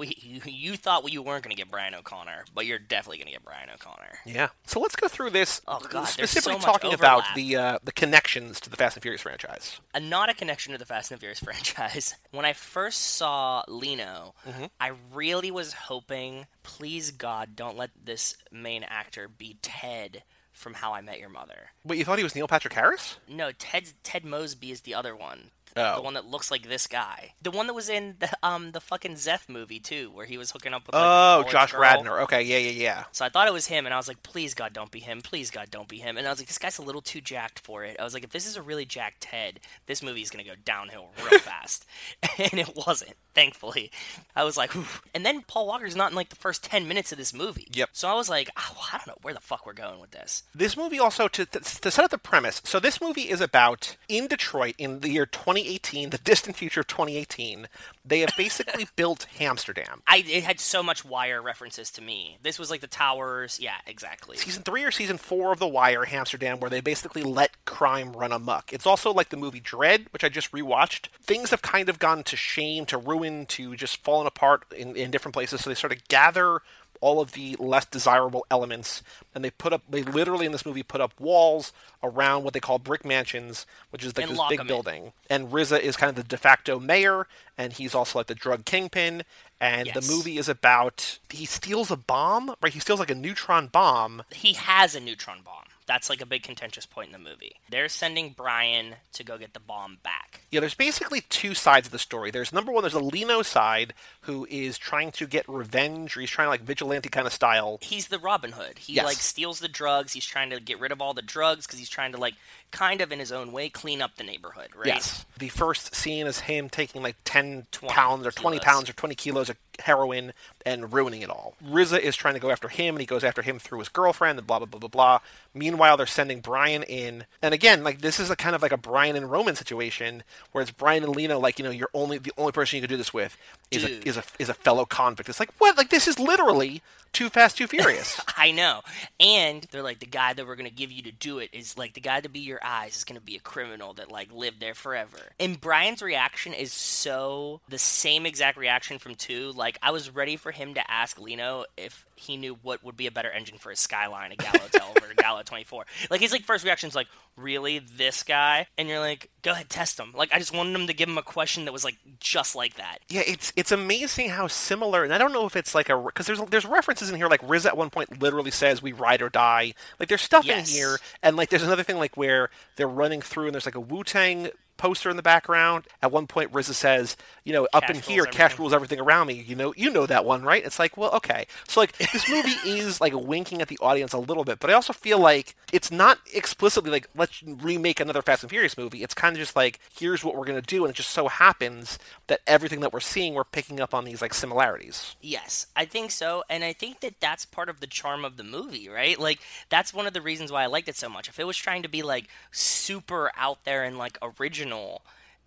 We, you, you thought you weren't going to get Brian O'Conner, but you're definitely going to get Brian O'Conner. Yeah. So let's go through this. Oh, God, specifically so talking about the uh, the connections to the Fast and Furious franchise. Uh, not a connection to the Fast and Furious franchise. When I first saw Lino, Mm-hmm. I really was hoping, please God, don't let this main actor be Ted from How I Met Your Mother. Wait, you thought he was Neil Patrick Harris? No, Ted Ted Mosby is the other one. Oh. The one that looks like this guy. The one that was in the um the fucking Zeth movie too, where he was hooking up with like, Oh, Josh Girl. Radnor. Okay, yeah, yeah, yeah. So I thought it was him, and I was like, please God, don't be him. Please God, don't be him. And I was like, this guy's a little too jacked for it. I was like, if this is a really jacked Ted, this movie's gonna go downhill real fast. and it wasn't, thankfully. I was like, and then Paul Walker's not in like the first ten minutes of this movie. Yep. So I was like, oh, I don't know where the fuck we're going with this. This movie also to, to set up the premise. So this movie is about in Detroit in the year 2018, the distant future of 2018. They have basically built Hamsterdam. I it had so much wire references to me. This was like the towers. Yeah, exactly. Season three or season four of The Wire, Hamsterdam, where they basically let crime run amok. It's also like the movie Dredd, which I just rewatched. Things have kind of gone to shame, to ruin, to just fallen apart in, in different places. So they sort of gather all of the less desirable elements and they put up they literally in this movie put up walls around what they call brick mansions which is like And this big 'em in. building and RZA is kind of the de facto mayor and he's also like the drug kingpin and Yes. the movie is about he steals a bomb right he steals like a neutron bomb he has a neutron bomb. That's like a big contentious point in the movie. They're sending Brian to go get the bomb back. Yeah, there's basically two sides of the story. There's number one, there's a Lino side who is trying to get revenge, or he's trying to like vigilante kind of style. He's the Robin Hood. He Yes. like steals the drugs. He's trying to get rid of all the drugs because he's trying to like kind of in his own way clean up the neighborhood, right? Yes. The first scene is him taking like 10 20 pounds or 20 kilos. pounds or 20 kilos of heroin and ruining it all. RZA is trying to go after him, and he goes after him through his girlfriend, and blah, blah, blah, blah, blah. Meanwhile, they're sending Brian in. And again, like, this is a kind of like a Brian and Roman situation, where it's Brian and Lino, like, you know, you're only, the only person you can do this with is Dude. a, is a, is a fellow convict. It's like, what? Like, this is literally Too Fast, Too Furious. I know. And they're like the guy that we're gonna give you to do it is like the guy to be your eyes is gonna be a criminal that like lived there forever. And Brian's reaction is so the same exact reaction from two. Like I was ready for him to ask Lino if he knew what would be a better engine for a Skyline, a Gallo 12 or a Gallo 24. Like his like first reaction is like, really this guy? And you're like, go ahead, test him. Like I just wanted him to give him a question that was like just like that. Yeah, it's it's amazing how similar, and I don't know if it's like a because there's there's references in here like Riz at one point literally says we ride or die. Like there's stuff Yes. in here, and like there's another thing like where they're running through and there's like a Wu Tang poster in the background. At one point, RZA says, you know, up Cash in here, cash rules everything around me. You know, you know that one, right? It's like, well, okay. So like this movie is like winking at the audience a little bit, but I also feel like it's not explicitly like let's remake another Fast and Furious movie. It's kind of just like here's what we're gonna do, and it just so happens that everything that we're seeing, we're picking up on these like similarities. Yes, I think so, and I think that that's part of the charm of the movie, right? Like that's one of the reasons why I liked it so much. If it was trying to be like super out there and like original,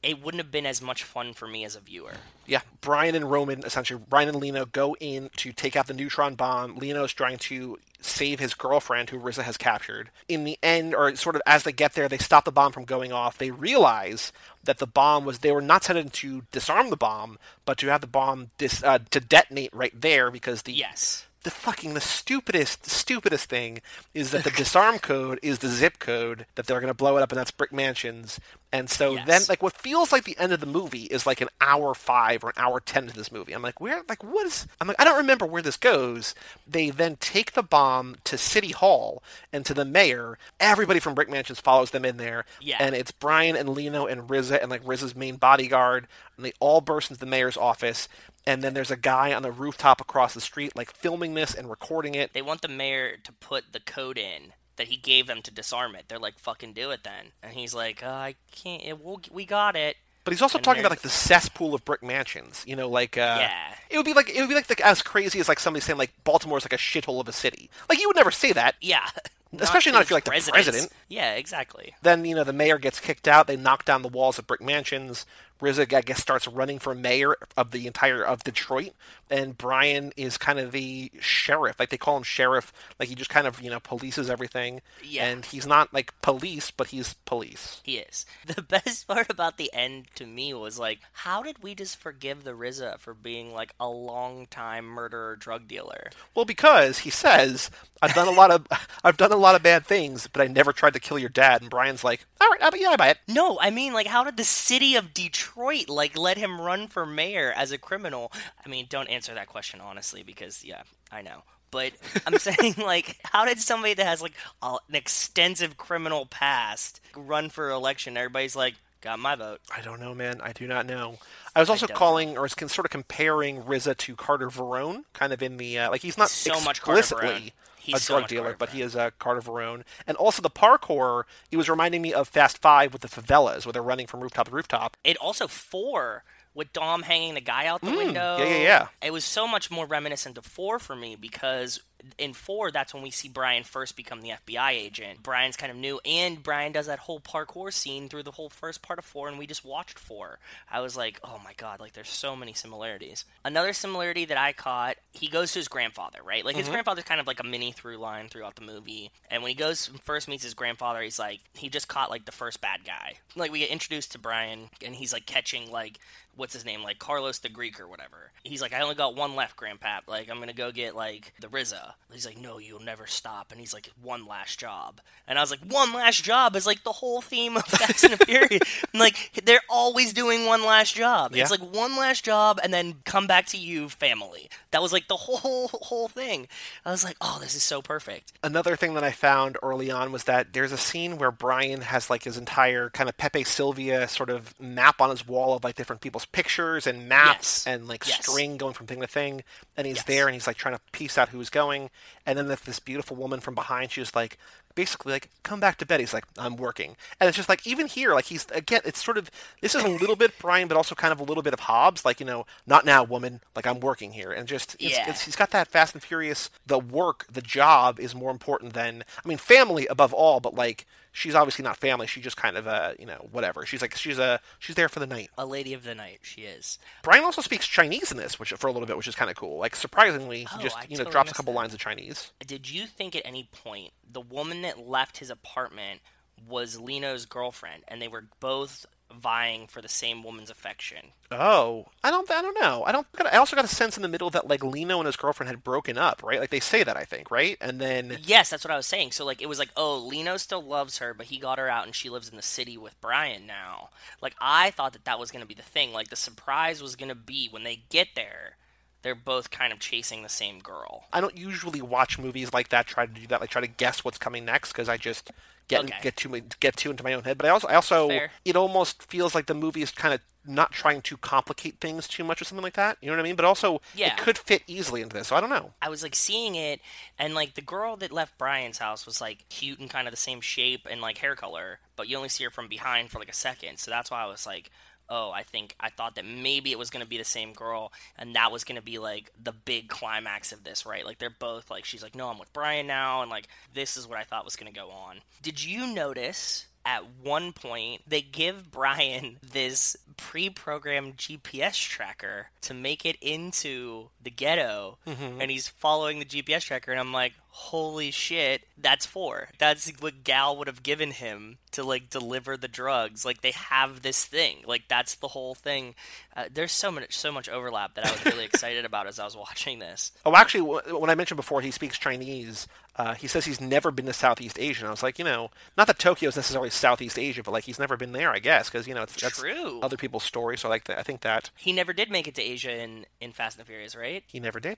it wouldn't have been as much fun for me as a viewer. Yeah, Brian and Roman, essentially, Brian and Lino go in to take out the neutron bomb. Lino's trying to save his girlfriend, who RZA has captured. In the end, or sort of as they get there, they stop the bomb from going off. They realize that the bomb was, they were not sent in to disarm the bomb, but to have the bomb dis, uh, to detonate right there because the Yes. the fucking the stupidest stupidest thing is that the disarm code is the zip code that they're going to blow it up and that's brick mansions and so Yes. then like what feels like the end of the movie is like an hour 5 or an hour 10 to this movie. I'm like where like what is i'm like i don't remember where this goes. They then take the bomb to city hall and to the mayor. Everybody from brick mansions follows them in there. Yeah. and it's brian and lino and RZA and like RZA's main bodyguard. And they all burst into the mayor's office. And then there's a guy on the rooftop across the street like filming this and recording it. They want the mayor to put the code in that he gave them to disarm it. They're like, "Fucking do it then," and he's like, uh, "I can't. It, we'll, we got it." But he's also And talking about like the cesspool of brick mansions. You know, like uh, Yeah. it would be like it would be like the, as crazy as like somebody saying like Baltimore's like a shithole of a city. Like you would never say that. Yeah, Especially not if you're, like, the president. Yeah, exactly. Then you know the mayor gets kicked out. They knock down the walls of brick mansions. RZA, I guess, starts running for mayor of the entire of Detroit, and Brian is kind of the sheriff. Like they call him sheriff. Like he just kind of you know polices everything. Yeah. And he's not like police, but he's police. He is. The best part about the end to me was like, how did we just forgive the RZA for being like a long time murderer drug dealer? Well, because he says, "I've done a lot of, I've done a lot of bad things, but I never tried to kill your dad." And Brian's like, "All right, but yeah, I buy it." No, I mean like how did the city of Detroit like let him run for mayor as a criminal? I mean, don't answer that question honestly because yeah, I know. But I'm saying like how did somebody that has like an extensive criminal past run for election? Everybody's like got my vote. I don't know, man. I do not know. I was also don't calling, or sort of comparing RZA to Carter Verone, kind of in the uh, like he's not so much Carter explicitly Verone. He's a so drug dealer, but he is a Carter Verone, and also the parkour. It was reminding me of Fast Five with the favelas, where they're running from rooftop to rooftop. it also four with Dom hanging the guy out the window. Mm, yeah, yeah, yeah. It was so much more reminiscent of four for me because in four, that's when we see Brian first become the FBI agent. Brian's kind of new, and Brian does that whole parkour scene through the whole first part of four, and we just watched four. I was like, oh my god, like there's so many similarities. Another similarity that I caught, he goes to his grandfather, right? Like his mm-hmm. grandfather's kind of like a mini through line throughout the movie, and when he goes first meets his grandfather, he's like, he just caught like the first bad guy. Like we get introduced to Brian, and he's like catching like what's his name, like Carlos the Greek or whatever. He's like, I only got one left, Grandpap. Like, I'm gonna go get like the RZA. He's like, No, you'll never stop. And he's like, One last job. And I was like, One last job is like the whole theme of Fast and Furious. And, like, they're always doing one last job. Yeah. It's like one last job and then come back to you, family. That was like the whole whole thing. I was like, Oh, this is so perfect. Another thing that I found early on was that there's a scene where Brian has like his entire kind of Pepe Silvia sort of map on his wall of like different people's pictures and maps Yes. and like Yes. string going from thing to thing. And he's Yes. there and he's like trying to piece out who's going. And then this beautiful woman from behind, she's like basically like, come back to bed. He's like, I'm working. And it's just like even here, like he's again, it's sort of this is a little bit Brian, but also kind of a little bit of Hobbs, like, you know, not now, woman, like I'm working here. And just it's, Yeah. it's he's got that fast and furious the work the job is more important than i mean family above all but like she's obviously not family she's just kind of a you know whatever she's like she's a she's there for the night A lady of the night, she is. brian also speaks chinese in this which for a little bit which is kind of cool like surprisingly he Oh, just I you know totally drops a couple that. lines of chinese Did you think at any point the woman that left his apartment was Lino's girlfriend and they were both vying for the same woman's affection? oh i don't i don't know i don't i also got a sense in the middle that like lino and his girlfriend had broken up right like they say that i think right and then Yes, that's what I was saying. So like it was like, oh, Lino still loves her, but he got her out and she lives in the city with Brian now. Like I thought that that was going to be the thing. Like the surprise was going to be when they get there, they're both kind of chasing the same girl. I don't usually watch movies like that. Try to do that, like try to guess what's coming next, because I just get Okay. get too get too into my own head. But I also, I also, Fair. it almost feels like the movie is kind of not trying to complicate things too much or something like that. You know what I mean? But also, Yeah. it could fit easily into this. So I don't know. I was like seeing it, and like the girl that left Brian's house was like cute and kind of the same shape and like hair color, but you only see her from behind for like a second. So that's why I was like, oh, I think I thought that maybe it was going to be the same girl, and that was going to be like the big climax of this, right? Like they're both like, she's like, no, I'm with Brian now, and like this is what I thought was going to go on. Did you notice? At one point, they give Brian this pre programmed GPS tracker to make it into the ghetto, mm-hmm. and he's following the GPS tracker, and I'm like, holy shit, that's four. That's what Gal would have given him to like deliver the drugs. Like they have this thing. Like that's the whole thing. Uh, there's so much so much overlap that I was really excited about as I was watching this. Oh, actually, when I mentioned before he speaks Chinese, uh, he says he's never been to Southeast Asia. And I was like, you know, not that Tokyo is necessarily Southeast Asia, but like he's never been there, I guess, because you know it's that's True. other people's stories. So I like that. I think that He never did make it to Asia in in Fast and the Furious, right? he never did.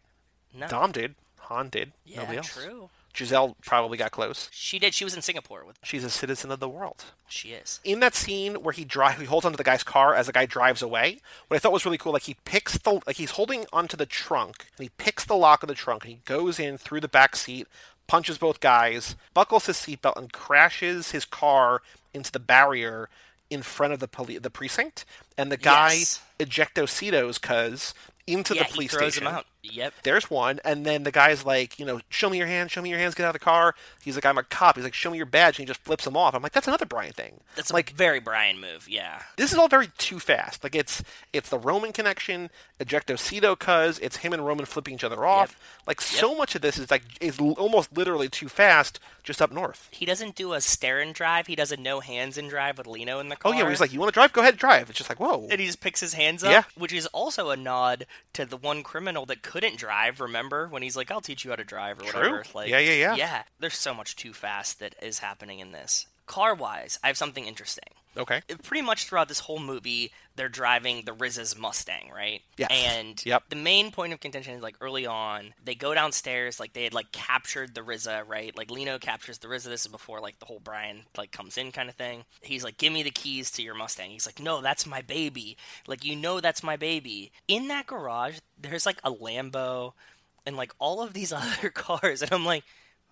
No. Dom did. Han did. yeah, Nobody else. true. Gisele probably got close. She did. She was in Singapore with. She's a citizen of the world. She is. In that scene where he drive, he holds onto the guy's car as the guy drives away. What I thought was really cool, like he picks the, like he's holding onto the trunk, and he picks the lock of the trunk, and he goes in through the back seat, punches both guys, buckles his seatbelt, and crashes his car into the barrier in front of the police, the precinct. And the guy Yes. ejectocitos cuz into yeah, the police he throws station. him out. Yep. There's one, and then the guy's like, you know, show me your hands, show me your hands, get out of the car. He's like, I'm a cop. He's like, show me your badge, and he just flips him off. I'm like, that's another Brian thing. That's like, a very Brian move. Yeah. this is all very too fast. Like it's it's the Roman connection, ejectocito cuz it's him and Roman flipping each other off. Like so much of this is like is almost literally too fast just up north. He doesn't do a stare and drive. He does a no hands and drive with Lino in the car. Oh yeah, he's like, you want to drive? Go ahead, and drive. It's just like, whoa. and he just picks his hands up, Yeah. which is also a nod to the one criminal that couldn't drive. Remember when he's like, "I'll teach you how to drive" or True. whatever. Like, Yeah, yeah, yeah. Yeah, there's so much too fast that is happening in this. Car wise, I have something interesting. Okay. Pretty much throughout this whole movie, they're driving the RZA's Mustang, right? Yes. And Yep. the main point of contention is like early on, they go downstairs, like they had like captured the RZA, right? Like Lino captures the RZA. This is before like the whole Brian like comes in kind of thing. He's like, "Give me the keys to your Mustang." He's like, "No, that's my baby. Like you know that's my baby." In that garage, there's like a Lambo and like all of these other cars, and I'm like.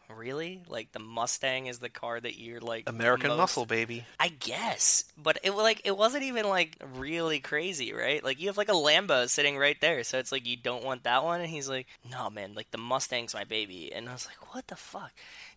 Really? Like the Mustang is the car that you're like American most- muscle, baby. I guess, but it like it wasn't even like really crazy, right? Like you have like a Lambo sitting right there, so it's like you don't want that one, and he's like, "No, man, like the Mustang's my baby," and I was like, "What the fuck?"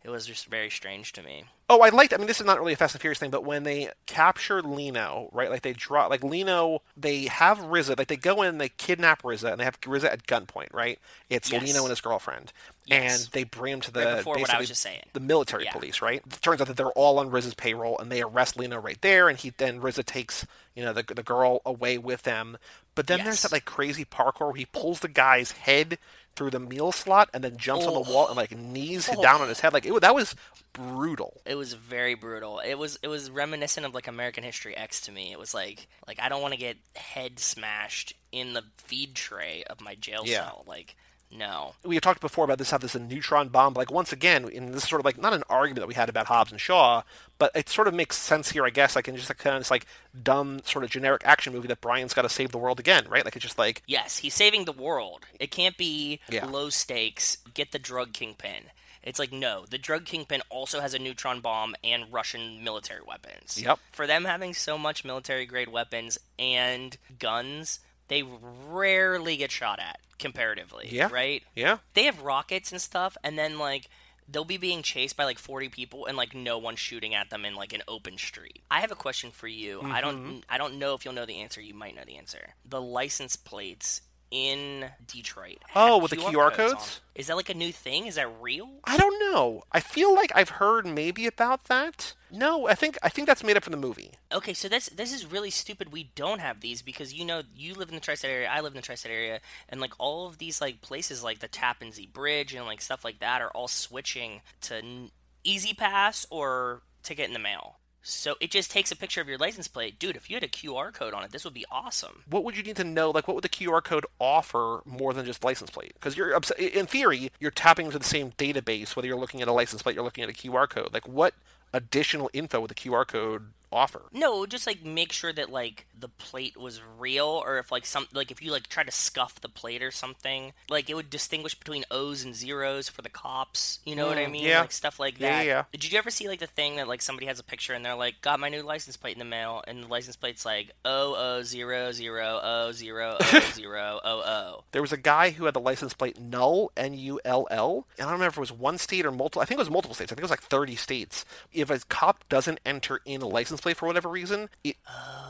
It was just very strange to me. Oh, I liked. I mean, this is not really a Fast and Furious thing, but when they capture Lino, right? Like they draw, like Lino, they have RZA. Like they go in, they kidnap RZA, and they have RZA at gunpoint, right? It's Yes. Lino and his girlfriend, Yes. and they bring him to the Right before what I was just saying. the military Yeah. police, right? It turns out that they're all on RZA's payroll, and they arrest Lino right there, and he then RZA takes you know the the girl away with them. But then there's that like crazy parkour where he pulls the guy's head through the meal slot and then jumps on the Oh. wall and like knees Oh. down on his head. Like it, that was brutal. It was very brutal. It was it was reminiscent of like American History X to me. It was like like I don't want to get head smashed in the feed tray of my jail Yeah. cell. Like no. we had talked before about this how this is a neutron bomb. Like once again, and this is sort of like not an argument that we had about Hobbs and Shaw, but it sort of makes sense here, I guess. Like in just like kind of this like dumb sort of generic action movie that Brian's got to save the world again, right? Like it's just like Yes, he's saving the world. It can't be Yeah. low stakes. Get the drug kingpin. It's like no, the drug kingpin also has a neutron bomb and Russian military weapons. Yep. For them having so much military grade weapons and guns, they rarely get shot at comparatively. Yeah. Right. yeah, They have rockets and stuff, and then like they'll be being chased by like 40 people and like no one shooting at them in like an open street. I have a question for you. I Mm-hmm. don't I don't know if you'll know the answer. You might know the answer. The license plates in Detroit. Oh, with the QR codes? them. Is that like a new thing? Is that real? I don't know. I feel like I've heard maybe about that. No, I think I think that's made up for the movie. Okay, so this this is really stupid. We don't have these because you know you live in the tri-state area, I live in the tri-state area, and like all of these like places like the Tappan Zee Bridge and like stuff like that are all switching to n- E-ZPass or Ticket in the Mail. So it just takes a picture of your license plate, dude. If you had a QR code on it, this would be awesome. What would you need to know? Like, what would the QR code offer more than just license plate? Because you're in theory, you're tapping into the same database. Whether you're looking at a license plate, you're looking at a QR code. Like, what additional info with the QR code offer? No, just like make sure that like the plate was real, or if like some like if you like try to scuff the plate or something, like it would distinguish between O's and zeros for the cops. You know what I Mm, mean? yeah. Like stuff like that. yeah, yeah. Did you ever see like the thing that like somebody has a picture and they're like, "Got my new license plate in the mail," and the license plate's like O O zero zero O zero O zero O O. There was a guy who had the license plate null, N U L L, and I don't remember if it was one state or multiple. I think it was multiple states. I think it was like 30 states. If a cop doesn't enter in a license plate for whatever reason, it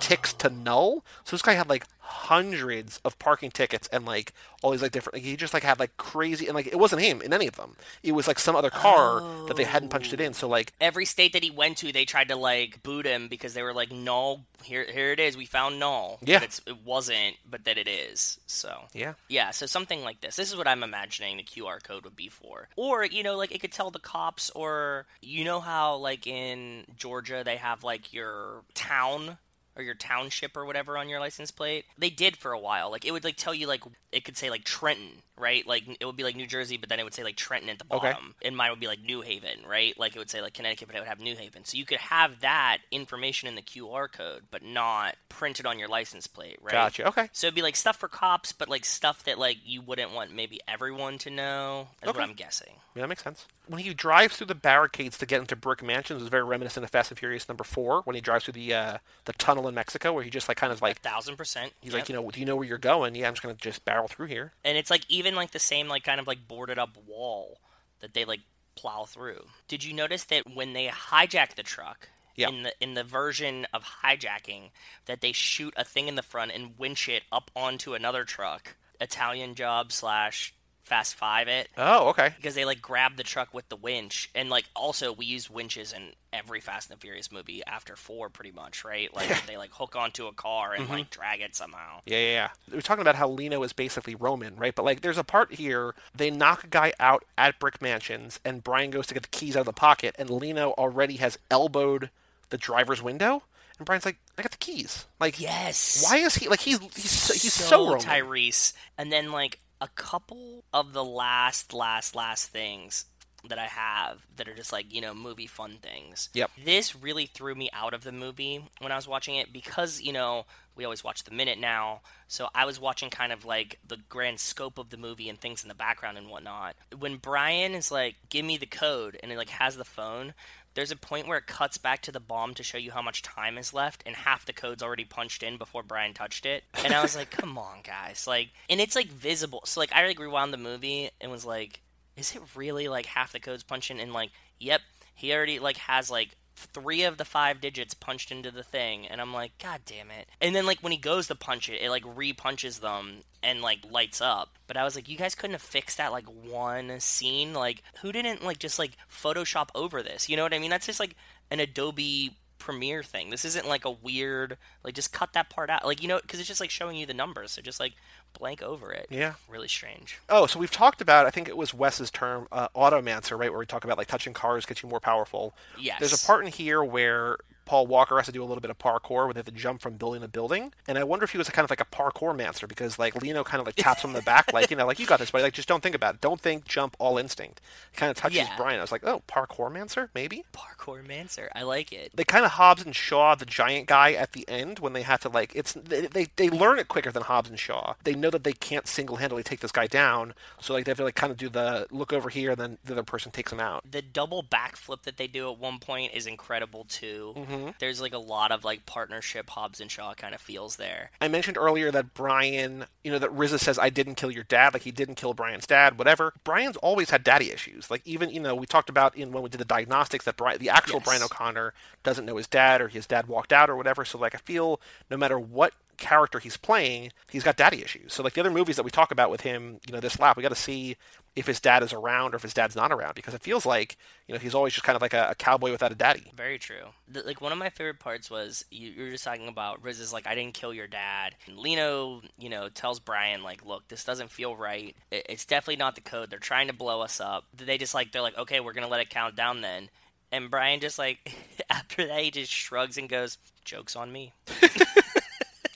ticks to null. So this guy had like hundreds of parking tickets and like all these like different. Like, he just like had like crazy and like it wasn't him in any of them. It was like some other car that they hadn't punched it in. So like Every state that he went to, they tried to like boot him because they were like, "Null, here, here it is. We found null." Yeah. but it's, it wasn't, but that it is. So yeah, Yeah, so something like this. This is what I'm imagining the QR code would be for. Or, you know, like it could tell the cops or you know how like in Georgia they have like your town or your township or whatever on your license plate. They did for a while. Like it would like tell you like it could say like Trenton, right? Like it would be like New Jersey, but then it would say like Trenton at the Okay. bottom. And mine would be like New Haven, right? Like it would say like Connecticut, but it would have New Haven. So you could have that information in the QR code, but not printed on your license plate, right? Gotcha. Okay. So it'd be like stuff for cops, but like stuff that like you wouldn't want maybe everyone to know. That's Okay. what I'm guessing. Yeah, that makes sense. When he drives through the barricades to get into Brick Mansions, is very reminiscent of Fast and Furious number four. When he drives through the uh, the tunnel in Mexico, where he just like kind of like Thousand percent. he's like, you know, do you know where you're going? Yeah, I'm just gonna just barrel through here. and it's like even like the same like kind of like boarded up wall that they like plow through. Did you notice that when they hijack the truck Yeah. in the in the version of hijacking that they shoot a thing in the front and winch it up onto another truck? Italian job slash Fast Five it Oh, okay. because they like grab the truck with the winch and like also we use winches in every Fast and the Furious movie after four pretty much right like they like hook onto a car and mm-hmm. like drag it somehow. Yeah, yeah, yeah. We We're talking about how Lino is basically Roman, right? But like, there's a part here they knock a guy out at Brick Mansions, and Brian goes to get the keys out of the pocket, and Lino already has elbowed the driver's window, and Brian's like, "I got the keys." Like, Yes. why is he like he's he's so, he's so, Roman? Tyrese. And then like a couple of the last, last, last things that I have that are just like you know movie fun things. Yep. This really threw me out of the movie when I was watching it because you know we always watch the minute now, so I was watching kind of like the grand scope of the movie and things in the background and whatnot. When Brian is like, "Give me the code," and it like has the phone. There's a point where it cuts back to the bomb to show you how much time is left, and half the code's already punched in before Brian touched it. And I was like, "Come on, guys!" Like, and it's like visible. So like, I like rewound the movie and was like, "Is it really like half the code's punched in?" And like, yep, he already like has like three of the five digits punched into the thing and i'm like god damn it. And then like when he goes to punch it it like re-punches them and like lights up. But i was like you guys couldn't have fixed that like one scene? Like who didn't like just like photoshop over this? You know what i mean? That's just like an adobe premiere thing. This isn't like a weird like just cut that part out. Like you know because it's just like showing you the numbers. So just like blank over it Yeah. really strange Oh, so we've talked about. I think it was Wes's term, uh, automancer, right? Where we talk about like touching cars gets you more powerful. yes There's a part in here where Paul Walker has to do a little bit of parkour, where they have to jump from building to building. And I wonder if he was kind of like a parkour mancer because like Lino kind of like taps him on the back, like you know, like you got this, buddy. Like just don't think about it. Don't think, jump, all instinct. Kind of touches Yeah. Brian. I was like, oh, parkour mancer, maybe. parkour mancer i like it They kind of Hobbs and Shaw the giant guy at the end when they have to like it's they, they they learn it quicker than Hobbs and Shaw. They know that they can't single handedly take this guy down, so like they have to like kind of do the look over here, and then the other person takes him out. the double backflip that they do at one point is incredible too. Mm-hmm. Mm-hmm. There's like a lot of like partnership Hobbs and Shaw kind of feels there. I mentioned earlier that Brian, you know, that RZA says I didn't kill your dad, like he didn't kill Brian's dad, whatever. Brian's always had daddy issues. Like even you know we talked about in when we did the diagnostics that Brian, the actual Yes. Brian O'Conner, doesn't know his dad or his dad walked out or whatever. So like I feel no matter what character he's playing, he's got daddy issues. So like the other movies that we talk about with him, you know, this lap, we got to see if his dad is around or if his dad's not around because it feels like you know he's always just kind of like a, a cowboy without a daddy. Very true. The, like one of my favorite parts was you, you were just talking about Riz is like I didn't kill your dad. And Lino, you know, tells Brian like, look, this doesn't feel right. It, it's definitely not the code. They're trying to blow us up. They just like they're like, okay, we're gonna let it count down then. And Brian just like after that he just shrugs and goes, "Jokes on me."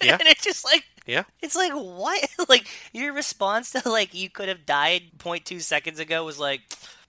Yeah. and it's just like Yeah. It's like what? like your response to like you could have died 0.2 seconds ago was like,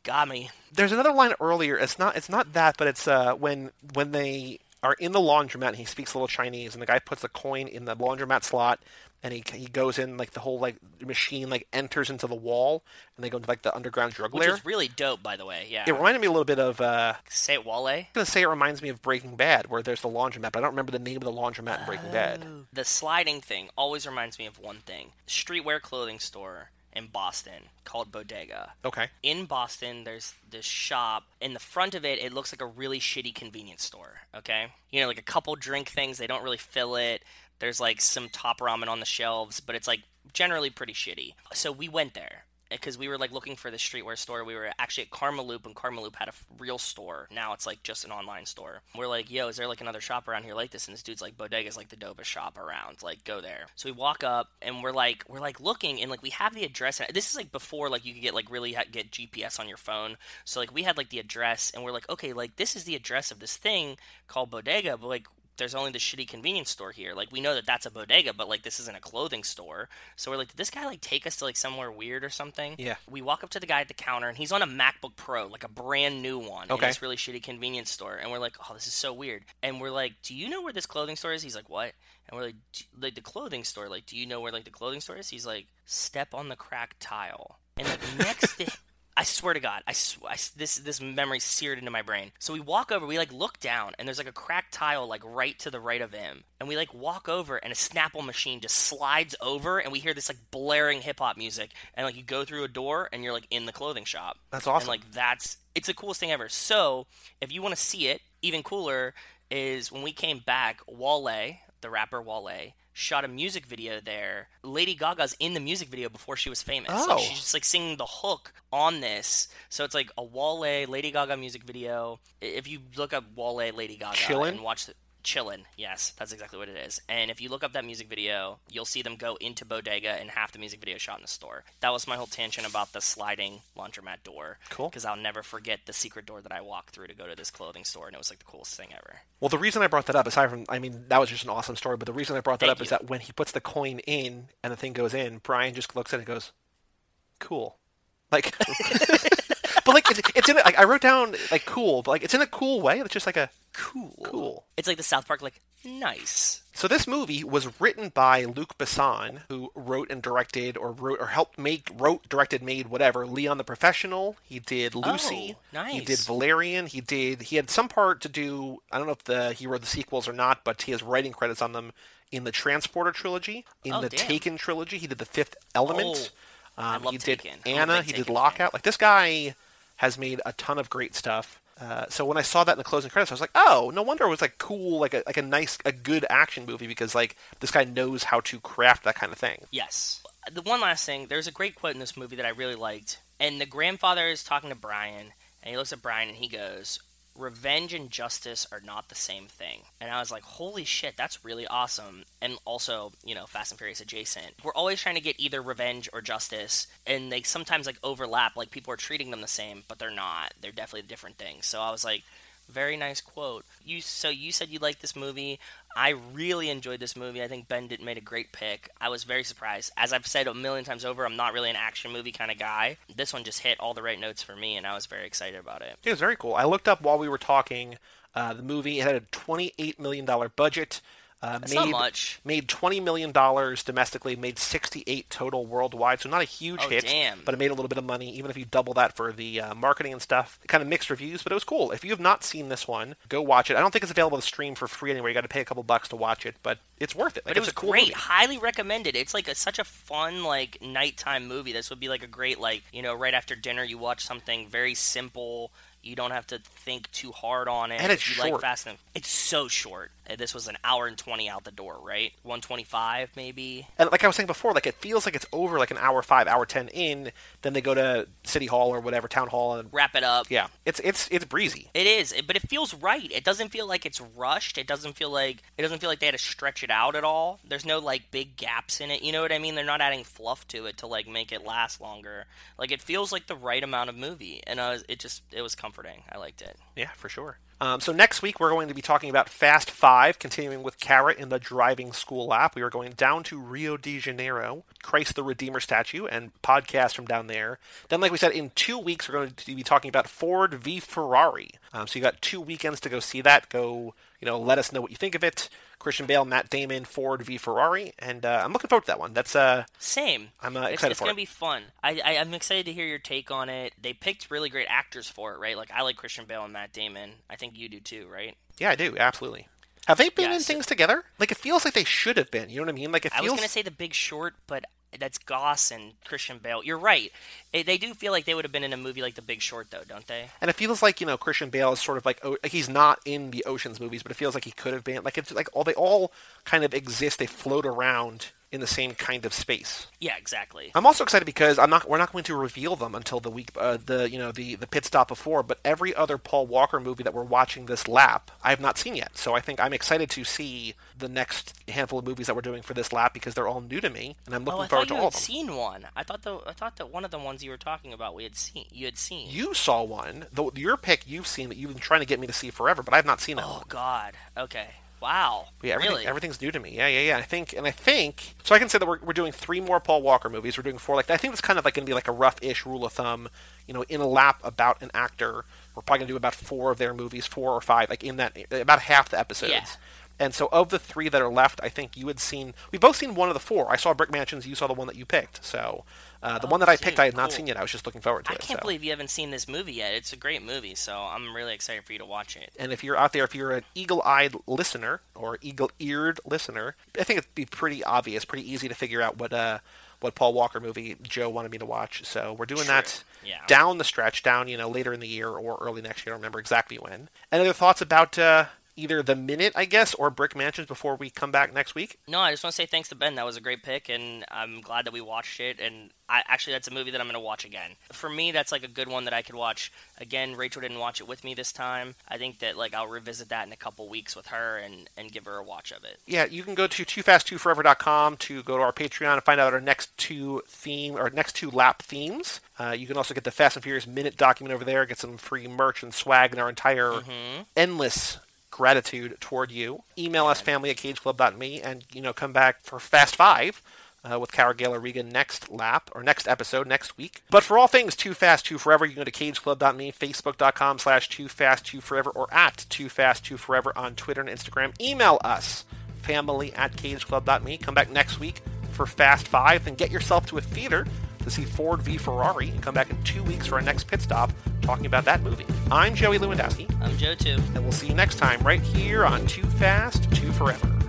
got me. There's another line earlier. It's not. It's not that, but it's uh, when when they are in the laundromat and he speaks a little Chinese, and the guy puts a coin in the laundromat slot, and he he goes in like the whole like machine like enters into the wall, and they go into like the underground drug Which lair. is really dope, by the way. Yeah. It reminded me a little bit of. Uh, Say it, Wale. I'm gonna say it reminds me of Breaking Bad, where there's the laundromat, but I don't remember the name of the laundromat in Breaking Bad. The sliding thing always reminds me of one thing: streetwear clothing store in Boston called Bodega. Okay. in Boston, there's this shop. In the front of it, it looks like a really shitty convenience store. Okay, you know, like a couple drink things. They don't really fill it. There's like some top ramen on the shelves, but it's like generally pretty shitty. So we went there because we were like looking for the streetwear store. We were actually at Karmaloop, and Karmaloop had a real store. Now it's like just an online store. We're like, yo, is there like another shop around here like this? And this dude's like, Bodega's like the dopest shop around. Like, go there. So we walk up, and we're like, we're like looking, and like we have the address. And this is like before like you could get like really ha- get GPS on your phone. So like we had like the address, and we're like, okay, like this is the address of this thing called Bodega, but like there's only the shitty convenience store here. Like we know that that's a bodega, but like this isn't a clothing store. So we're like, did this guy like take us to like somewhere weird or something? Yeah. We walk up to the guy at the counter and he's on a MacBook Pro, like a brand new one, Okay. in this really shitty convenience store. And we're like, oh, this is so weird. And we're like, do you know where this clothing store is? He's like, what? And we're like, "D- like the clothing store. Like, do you know where like the clothing store is? He's like, step on the cracked tile. And like next to I swear to God, I, sw- I this this memory seared into my brain. So we walk over, we like look down, and there's like a cracked tile like right to the right of him, and we like walk over, and a Snapple machine just slides over, and we hear this like blaring hip hop music, and like you go through a door, and you're like in the clothing shop. That's awesome. And like that's it's the coolest thing ever. So if you want to see it, even cooler is when we came back, Wale, the rapper Wale, shot a music video there. Lady Gaga's in the music video before she was famous. Oh. Like, she's just like singing the hook on this. So it's like a Wale Lady Gaga music video. If you look up Wale Lady Gaga Chillin'? and watch the Chillin', yes, that's exactly what it is. And if you look up that music video, you'll see them go into Bodega and half the music video shot in the store. That was my whole tangent about the sliding laundromat door. Cool. Because I'll never forget the secret door that I walked through to go to this clothing store, and it was like the coolest thing ever. Well, the reason I brought that up, aside from, I mean, that was just an awesome story, but the reason I brought that Thank up is that when he puts the coin in and the thing goes in, Brian just looks at it and goes, cool. Like, it's, it's in it, like, I wrote down, like, cool, but like, it's in a cool way. It's just like a Cool. cool. It's like the South Park, like, nice. So this movie was written by Luc Besson, who wrote and directed, or wrote or helped make, wrote, directed, made whatever. Leon the Professional. He did Lucy. Oh, He did. Valerian. He did. He had some part to do. I don't know if the he wrote the sequels or not, but he has writing credits on them in the Transporter trilogy, in Oh, the damn. Taken trilogy. He did the Fifth Element. Oh, I um, he did Taken. I'm Anna. He did Taken Lockout. fan. Like this guy has made a ton of great stuff. Uh, so when I saw that in the closing credits, I was like, "Oh, no wonder it was like cool, like a like a nice, a good action movie because like this guy knows how to craft that kind of thing." Yes. The one last thing, there's a great quote in this movie that I really liked. And the grandfather is talking to Brian, and he looks at Brian and he goes, Revenge and justice are not the same thing. And I was like, holy shit, that's really awesome. And also, you know, Fast and Furious adjacent. We're always trying to get either revenge or justice, and they sometimes like overlap, like people are treating them the same, but they're not. They're definitely different things. So I was like, very nice quote. You so you said you liked this movie. I really enjoyed this movie. I think Ben did made a great pick. I was very surprised. As I've said a million times over, I'm not really an action movie kind of guy. This one just hit all the right notes for me, and I was very excited about it. It was very cool. I looked up while we were talking. Uh, the movie it had a twenty-eight million dollar budget. Uh, That's made, not much. Made twenty million dollars domestically. Made sixty-eight total worldwide. So not a huge Oh, hit, damn. but it made a little bit of money. Even if you double that for the uh, marketing and stuff, kind of mixed reviews. But it was cool. If you have not seen this one, go watch it. I don't think it's available to stream for free anywhere. You got to pay a couple bucks to watch it, but it's worth it. Like, But it it's was a cool great. movie. Highly recommended. It's like a, such a fun like nighttime movie. This would be like a great like you know right after dinner you watch something very simple. You don't have to think too hard on it. And it's if you like short. Fast and it's so short. Uh, This was an hour and twenty out the door, right? One twenty five maybe. And like I was saying before, like it feels like it's over like an hour five, hour ten in. Then they go to city hall or whatever town hall, and Wrap it up. yeah, it's it's it's breezy. It is, but it feels right. It doesn't feel like it's rushed. It doesn't feel like it doesn't feel like they had to stretch it out at all. There's no like big gaps in it. You know what I mean? They're not adding fluff to it to like make it last longer. Like it feels like the right amount of movie, and uh, it just it was comforting. I liked it. Yeah, for sure. Um, so next week we're going to be talking about Fast Five, continuing with Carrot in the driving school app. We are going down to Rio de Janeiro, Christ the Redeemer statue, and podcast from down there. Then, like we said, in two weeks we're going to be talking about Ford v Ferrari. Um, so you got two weekends to go see that. Go, you know, let us know what you think of it. Christian Bale, Matt Damon, Ford v Ferrari, and uh, I'm looking forward to that one. That's uh, Same. I'm, uh, excited it's, for gonna it. be fun. I, I I'm excited to hear your take on it. They picked really great actors for it, right? Like I like Christian Bale and Matt Damon. I think you do too, right? yeah, I do absolutely. Have they been in Yes. things together? Like it feels like they should have been. You know what I mean? Like it feels... I was gonna say The Big Short, but that's Goss and Christian Bale. You're right. They do feel like they would have been in a movie like The Big Short, though, don't they? And it feels like you know Christian Bale is sort of like oh, he's not in the Ocean's movies, but it feels like he could have been. Like it's like all they all kind of exist. They float around in the same kind of space. Yeah, exactly. I'm also excited because I'm not. We're not going to reveal them until the week, uh, the you know the the pit stop before. But every other Paul Walker movie that we're watching this lap, I have not seen yet. So I think I'm excited to see the next handful of movies that we're doing for this lap because they're all new to me, and I'm looking Oh, I forward thought to you all had of them. seen one. I thought the I thought that one of the ones you were talking about we had seen. You had seen. You saw one. The, your pick you've seen that you've been trying to get me to see forever, but I've not seen it. Oh God. Okay. Wow. Yeah, everything, really? everything's new to me. Yeah, yeah, yeah. I think, and I think, so I can say that we're, we're doing three more Paul Walker movies. We're doing four. Like, I think it's kind of like going to be like a rough-ish rule of thumb. You know, in a lap about an actor, we're probably going to do about four of their movies, four or five, like in that about half the episodes. Yeah. And so, of the three that are left, I think you had seen. We've both seen one of the four. I saw Brick Mansions. You saw the one that you picked. So, uh, the Oh, one that I picked, I had not seen yet. I was just looking forward to I it. can't so. believe you haven't seen this movie yet. It's a great movie, so I'm really excited for you to watch it. And if you're out there, if you're an eagle-eyed listener or eagle-eared listener, I think it'd be pretty obvious, pretty easy to figure out what uh what Paul Walker movie Joe wanted me to watch. So we're doing True. that Yeah. down the stretch, down you know later in the year or early next year. I don't remember exactly when. Any other thoughts about uh, either the minute, I guess, or Brick Mansions before we come back next week? No, I just want to say thanks to Ben. That was a great pick, and I'm glad that we watched it. And I actually, that's a movie that I'm going to watch again. For me, that's like a good one that I could watch again. Rachel didn't watch it with me this time. I think that like I'll revisit that in a couple weeks with her and and give her a watch of it. yeah, you can go to toofast2forever.com to go to our Patreon and find out our next two theme or next two lap themes. Uh, you can also get the Fast and Furious minute document over there, get some free merch and swag and our entire endless gratitude toward you. Email us family at cageclub.me and you know come back for Fast Five. Uh, with Cara Gale Regan next lap or next episode next week. But for all things Too Fast Too Forever, you can go to cageclub.me, facebook.com slash Too Fast Too Forever, or at Too Fast Too Forever on Twitter and Instagram. Email us, family at cageclub.me. Come back next week for Fast Five, and get yourself to a theater to see Ford v Ferrari, and come back in two weeks for our next pit stop talking about that movie. I'm Joey Lewandowski, I'm Joe too. and we'll see you next time right here on Too Fast Too Forever.